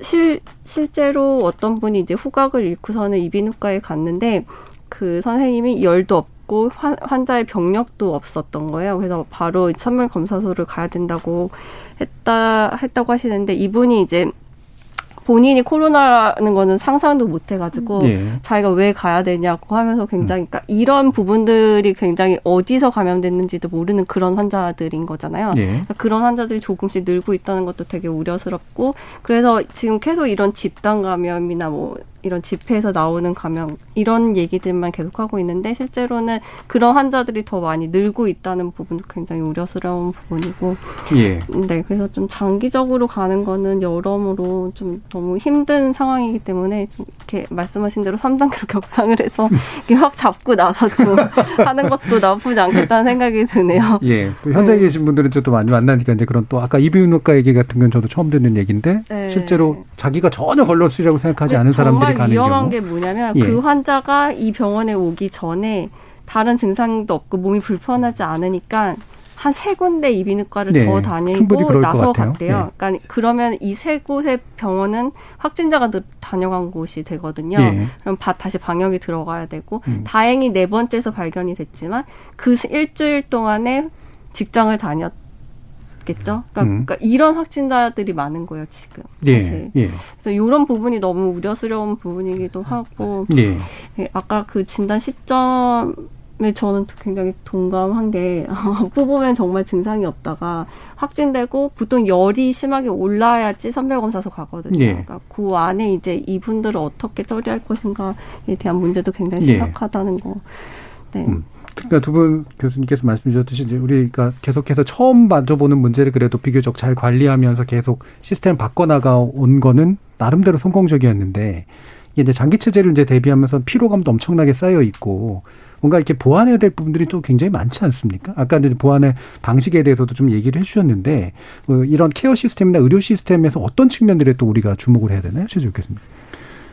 실 실제로 어떤 분이 이제 후각을 잃고서는 이비인후과에 갔는데 그 선생님이 열도 없고 환, 환자의 병력도 없었던 거예요. 그래서 바로 선물 검사소를 가야 된다고 했다 했다고 하시는데 이분이 이제 본인이 코로나라는 거는 상상도 못 해가지고 예. 자기가 왜 가야 되냐고 하면서 굉장히 그러니까 이런 부분들이 굉장히 어디서 감염됐는지도 모르는 그런 환자들인 거잖아요. 예. 그러니까 그런 환자들이 조금씩 늘고 있다는 것도 되게 우려스럽고 그래서 지금 계속 이런 집단 감염이나 뭐 이런 집회에서 나오는 감염 이런 얘기들만 계속하고 있는데 실제로는 그런 환자들이 더 많이 늘고 있다는 부분도 굉장히 우려스러운 부분이고 예. 네 그래서 좀 장기적으로 가는 거는 여러모로 좀 너무 힘든 상황이기 때문에 좀 이렇게 말씀하신 대로 3단계로 격상을 해서 이렇게 확 잡고 나서 좀 하는 것도 나쁘지 않겠다는 생각이 드네요. 예. 현장에 네. 계신 분들은 저도 많이 만나니까 이제 그런 또 아까 이비인후과 얘기 같은 건 저도 처음 듣는 얘기인데 네. 실제로 자기가 전혀 걸렸으리라고 생각하지 않은 사람들이 위험한 경우. 게 뭐냐면 예. 그 환자가 이 병원에 오기 전에 다른 증상도 없고 몸이 불편하지 않으니까 한 세 군데 이비인후과를 네, 더 다니고 나서 갔대요. 네. 그러니까 그러면 이 세 곳의 병원은 확진자가 다녀간 곳이 되거든요. 네. 그럼 바, 다시 방역이 들어가야 되고 음. 다행히 네 번째에서 발견이 됐지만 그 일주일 동안에 직장을 다녔 겠죠. 그러니까, 음. 그러니까, 이런 확진자들이 많은 거예요 지금. 예. 예. 그래서 이런 부분이 너무 우려스러운 부분이기도 하고. 예. 예 아까 그 진단 시점. 에 저는 굉장히 동감한 게 뽑으면 정말 증상이 없다가 확진되고 보통 열이 심하게 올라야지 선별 검사소 가거든요. 예. 그러니까 그 안에 이제 이분들을 어떻게 처리할 것인가에 대한 문제도 굉장히 예. 심각하다는 거. 네. 음. 그러니까 두 분 교수님께서 말씀 주셨듯이 이제 우리가 계속해서 처음 만져보는 문제를 그래도 비교적 잘 관리하면서 계속 시스템을 바꿔나가 온 거는 나름대로 성공적이었는데 이게 이제 장기 체제를 이제 대비하면서 피로감도 엄청나게 쌓여 있고 뭔가 이렇게 보완해야 될 부분들이 또 굉장히 많지 않습니까? 아까 이제 보완의 방식에 대해서도 좀 얘기를 해주셨는데 어, 이런 케어 시스템이나 의료 시스템에서 어떤 측면들에 또 우리가 주목을 해야 되나요, 최재 교수님?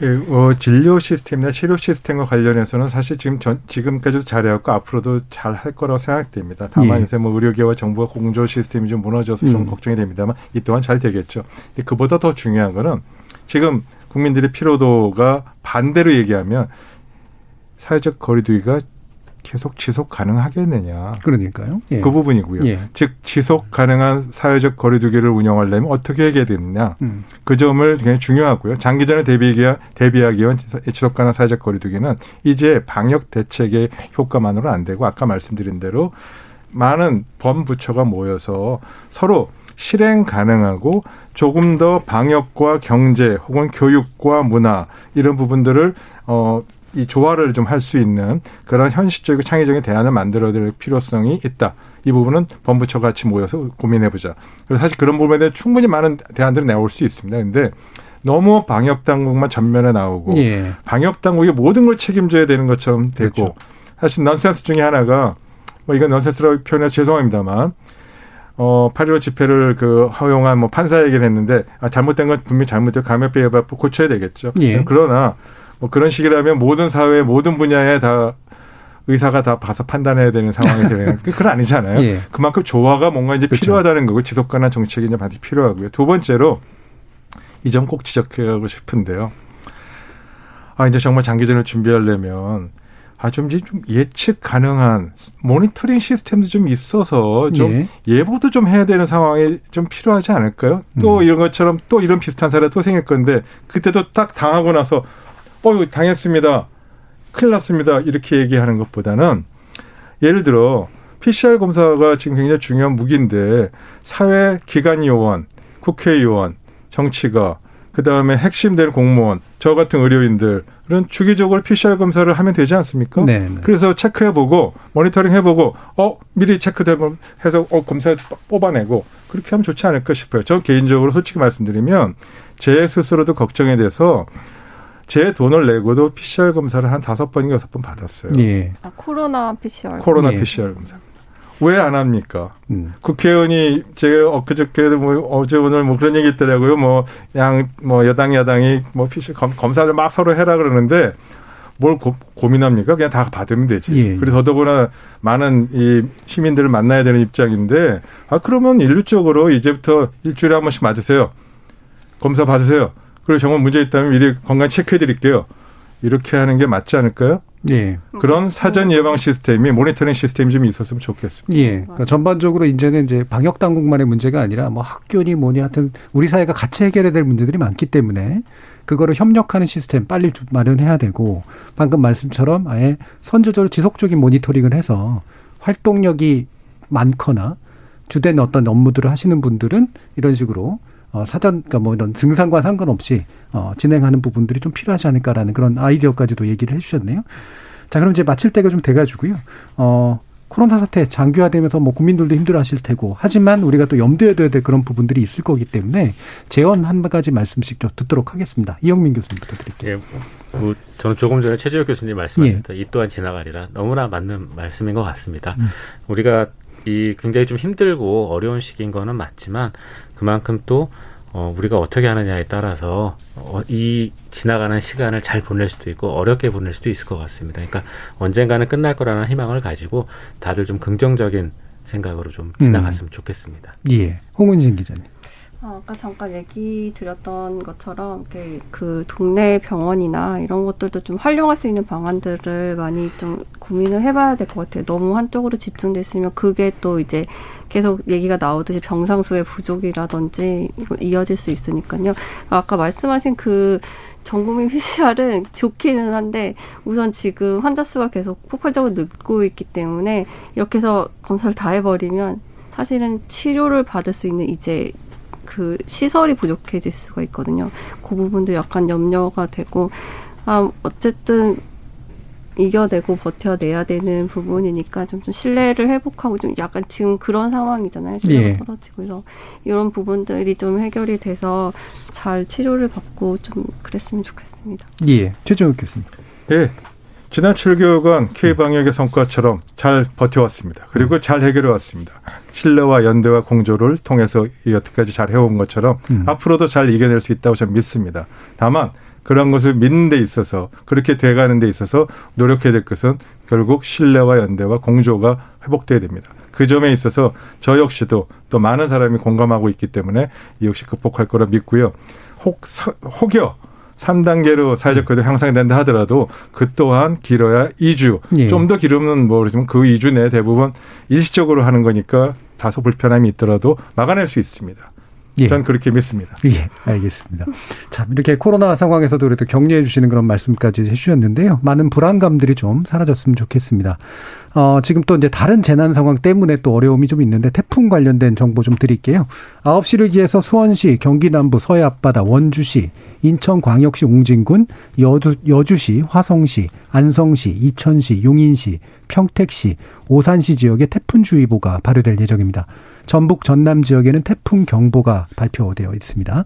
예, 어, 진료 시스템이나 치료 시스템과 관련해서는 사실 지금 전, 지금까지도 잘해왔고 앞으로도 잘 할 거라고 생각됩니다. 다만 예. 요새 뭐 의료계와 정부가 공조 시스템이 좀 무너져서 좀 음. 걱정이 됩니다만 이 또한 잘 되겠죠. 근데 그보다 더 중요한 거는 지금 국민들의 피로도가 반대로 얘기하면 사회적 거리두기가 계속 지속 가능하겠느냐. 그러니까요. 예. 그 부분이고요. 예. 즉 지속 가능한 사회적 거리두기를 운영하려면 어떻게 해야 되느냐. 음. 그 점을 굉장히 중요하고요. 장기전에 대비하기, 대비하기 위한 지속 가능한 사회적 거리두기는 이제 방역 대책의 효과만으로 안 되고 아까 말씀드린 대로 많은 범부처가 모여서 서로 실행 가능하고 조금 더 방역과 경제 혹은 교육과 문화 이런 부분들을 어 이 조화를 좀 할 수 있는 그런 현실적이고 창의적인 대안을 만들어야 될 필요성이 있다. 이 부분은 범부처 같이 모여서 고민해보자. 그래서 사실 그런 부분에 대해 충분히 많은 대안들이 나올 수 있습니다. 근데 너무 방역 당국만 전면에 나오고 예. 방역 당국이 모든 걸 책임져야 되는 것처럼 되고 그렇죠. 사실 넌센스 중에 하나가 뭐 이건 넌센스라고 표현해 죄송합니다만 어, 8.15 집회를 그 허용한 뭐 판사 얘기를 했는데 아, 잘못된 건 분명히 잘못되고 감염병에 고쳐야 되겠죠. 예. 그러나 뭐 그런 식이라면 모든 사회 모든 분야에 다 의사가 다 봐서 판단해야 되는 상황이 되는 그건 아니잖아요. 예. 그만큼 조화가 뭔가 이제 그렇죠. 필요하다는 거고 지속 가능한 정책이 이제 반드시 필요하고요. 두 번째로 이 점 꼭 지적하고 싶은데요. 아 이제 정말 장기전을 준비하려면 아, 좀 이제 좀 예측 가능한 모니터링 시스템도 좀 있어서 좀 예. 보도좀 해야 되는 상황이 좀 필요하지 않을까요? 또 음. 이런 것처럼 또 이런 비슷한 사례 또 생길 건데 그때도 딱 당하고 나서 어, 당했습니다. 큰일 났습니다. 이렇게 얘기하는 것보다는 예를 들어 PCR 검사가 지금 굉장히 중요한 무기인데 사회 기관 요원, 국회의원, 정치가 그다음에 핵심된 공무원, 저 같은 의료인들은 주기적으로 PCR 검사를 하면 되지 않습니까? 네, 네. 그래서 체크해 보고 모니터링 해 보고 어 미리 체크되면 해서 어 검사 뽑아내고 그렇게 하면 좋지 않을까 싶어요. 저 개인적으로 솔직히 말씀드리면 제 스스로도 걱정이 돼서 제 돈을 내고도 PCR 검사를 한 다섯 번인가 여섯 번 받았어요. 예. 아, 코로나 PCR. 코로나 예. PCR 검사. 왜 안 합니까? 음. 국회의원이 제가 엊그저께도 뭐 어제 오늘 뭐 그런 얘기 있더라고요. 뭐 양 뭐 여당 야당이 뭐 PCR 검, 검사를 막 서로 해라 그러는데 뭘 고, 민합니까 그냥 다 받으면 되지. 예. 그래서 더더구나 많은 이 시민들을 만나야 되는 입장인데 아 그러면 일률적으로 이제부터 일주일에 한 번씩 맞으세요. 검사 받으세요. 그리고 정말 문제 있다면 미리 건강 체크해 드릴게요. 이렇게 하는 게 맞지 않을까요? 예. 그런 사전 예방 시스템이 모니터링 시스템이 좀 있었으면 좋겠습니다. 예. 그러니까 전반적으로 이제는 이제 방역 당국만의 문제가 아니라 뭐 학교니 뭐니 하여튼 우리 사회가 같이 해결해야 될 문제들이 많기 때문에 그거를 협력하는 시스템 빨리 마련해야 되고 방금 말씀처럼 아예 선제적으로 지속적인 모니터링을 해서 활동력이 많거나 주된 어떤 업무들을 하시는 분들은 이런 식으로 어, 사전, 그러니까 뭐 이런 증상과 상관없이 어, 진행하는 부분들이 좀 필요하지 않을까라는 그런 아이디어까지도 얘기를 해주셨네요. 자, 그럼 이제 마칠 때가 좀 돼가지고요. 어, 코로나 사태 장기화되면서 뭐 국민들도 힘들어하실 테고 하지만 우리가 또 염두에 둬야 될 그런 부분들이 있을 거기 때문에 재원 한 가지 말씀씩 좀 듣도록 하겠습니다. 이영민 교수님부터 드릴게요. 예, 뭐 저는 조금 전에 최재혁 교수님 말씀하셨던 예. 이 또한 지나가리라 너무나 맞는 말씀인 것 같습니다. 음. 우리가 이 굉장히 좀 힘들고 어려운 시기인 거는 맞지만 그만큼 또 어, 우리가 어떻게 하느냐에 따라서 어, 이 지나가는 시간을 잘 보낼 수도 있고 어렵게 보낼 수도 있을 것 같습니다. 그러니까 언젠가는 끝날 거라는 희망을 가지고 다들 좀 긍정적인 생각으로 좀 지나갔으면 음. 좋겠습니다. 예. 홍은진 기자님. 어, 아까 잠깐 얘기 드렸던 것처럼 그 동네 병원이나 이런 것들도 좀 활용할 수 있는 방안들을 많이 좀 고민을 해봐야 될 것 같아요. 너무 한쪽으로 집중됐으면 그게 또 이제 계속 얘기가 나오듯이 병상수의 부족이라든지 이어질 수 있으니까요. 아까 말씀하신 그 전국민 PCR은 좋기는 한데 우선 지금 환자 수가 계속 폭발적으로 늘고 있기 때문에 이렇게 해서 검사를 다 해버리면 사실은 치료를 받을 수 있는 이제 그 시설이 부족해질 수가 있거든요. 그 부분도 약간 염려가 되고 아 어쨌든 이겨내고 버텨내야 되는 부분이니까 좀, 좀 신뢰를 회복하고 좀 약간 지금 그런 상황이잖아요. 신뢰가 예. 떨어지고 그래서 이런 부분들이 좀 해결이 돼서 잘 치료를 받고 좀 그랬으면 좋겠습니다. 예. 최정욱 교수님. 예. 지난 7개월간 K방역의 성과처럼 잘 버텨왔습니다. 그리고 음. 잘 해결해왔습니다. 신뢰와 연대와 공조를 통해서 여태까지 잘 해온 것처럼 음. 앞으로도 잘 이겨낼 수 있다고 저는 믿습니다. 다만 그런 것을 믿는 데 있어서 그렇게 돼가는 데 있어서 노력해야 될 것은 결국 신뢰와 연대와 공조가 회복돼야 됩니다. 그 점에 있어서 저 역시도 또 많은 사람이 공감하고 있기 때문에 이 역시 극복할 거라 믿고요. 혹, 혹여 3단계로 사회적 거리가 향상된다 하더라도 그 또한 길어야 2주. 예. 좀더 길으면 모르지만 그 2주 내에 대부분 일시적으로 하는 거니까 다소 불편함이 있더라도 막아낼 수 있습니다. 예. 전 그렇게 믿습니다. 예, 알겠습니다. 참 이렇게 코로나 상황에서도 그래도 격려해 주시는 그런 말씀까지 해주셨는데요. 많은 불안감들이 좀 사라졌으면 좋겠습니다. 어, 지금 또 이제 다른 재난 상황 때문에 또 어려움이 좀 있는데 태풍 관련된 정보 좀 드릴게요. 9시를 기해서 수원시, 경기 남부 서해 앞바다, 원주시, 인천 광역시 웅진군, 여주, 여주시, 화성시, 안성시, 이천시, 용인시, 평택시, 오산시 지역에 태풍주의보가 발효될 예정입니다. 전북 전남 지역에는 태풍 경보가 발표되어 있습니다.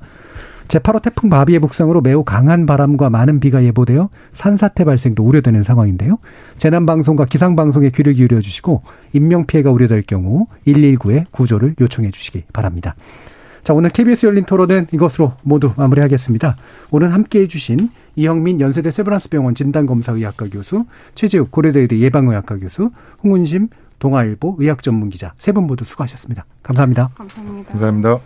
제8호 태풍 바비의 북상으로 매우 강한 바람과 많은 비가 예보되어 산사태 발생도 우려되는 상황인데요. 재난방송과 기상방송에 귀를 기울여 주시고 인명피해가 우려될 경우 119에 구조를 요청해 주시기 바랍니다. 자, 오늘 KBS 열린 토론은 이것으로 모두 마무리하겠습니다. 오늘 함께 해주신 이형민 연세대 세브란스 병원 진단검사의학과 교수, 최재욱 고려대의대 예방의학과 교수, 홍은심 동아일보 의학 전문 기자 세 분 모두 수고하셨습니다. 감사합니다. 감사합니다. 감사합니다.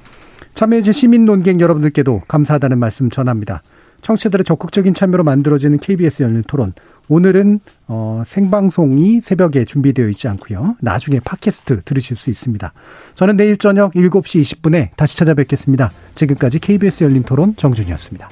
참여해주신 시민 논객 여러분들께도 감사하다는 말씀 전합니다. 청취자들의 적극적인 참여로 만들어지는 KBS 열린 토론. 오늘은 어, 생방송이 새벽에 준비되어 있지 않고요. 나중에 팟캐스트 들으실 수 있습니다. 저는 내일 저녁 7시 20분에 다시 찾아뵙겠습니다. 지금까지 KBS 열린 토론 정준이었습니다.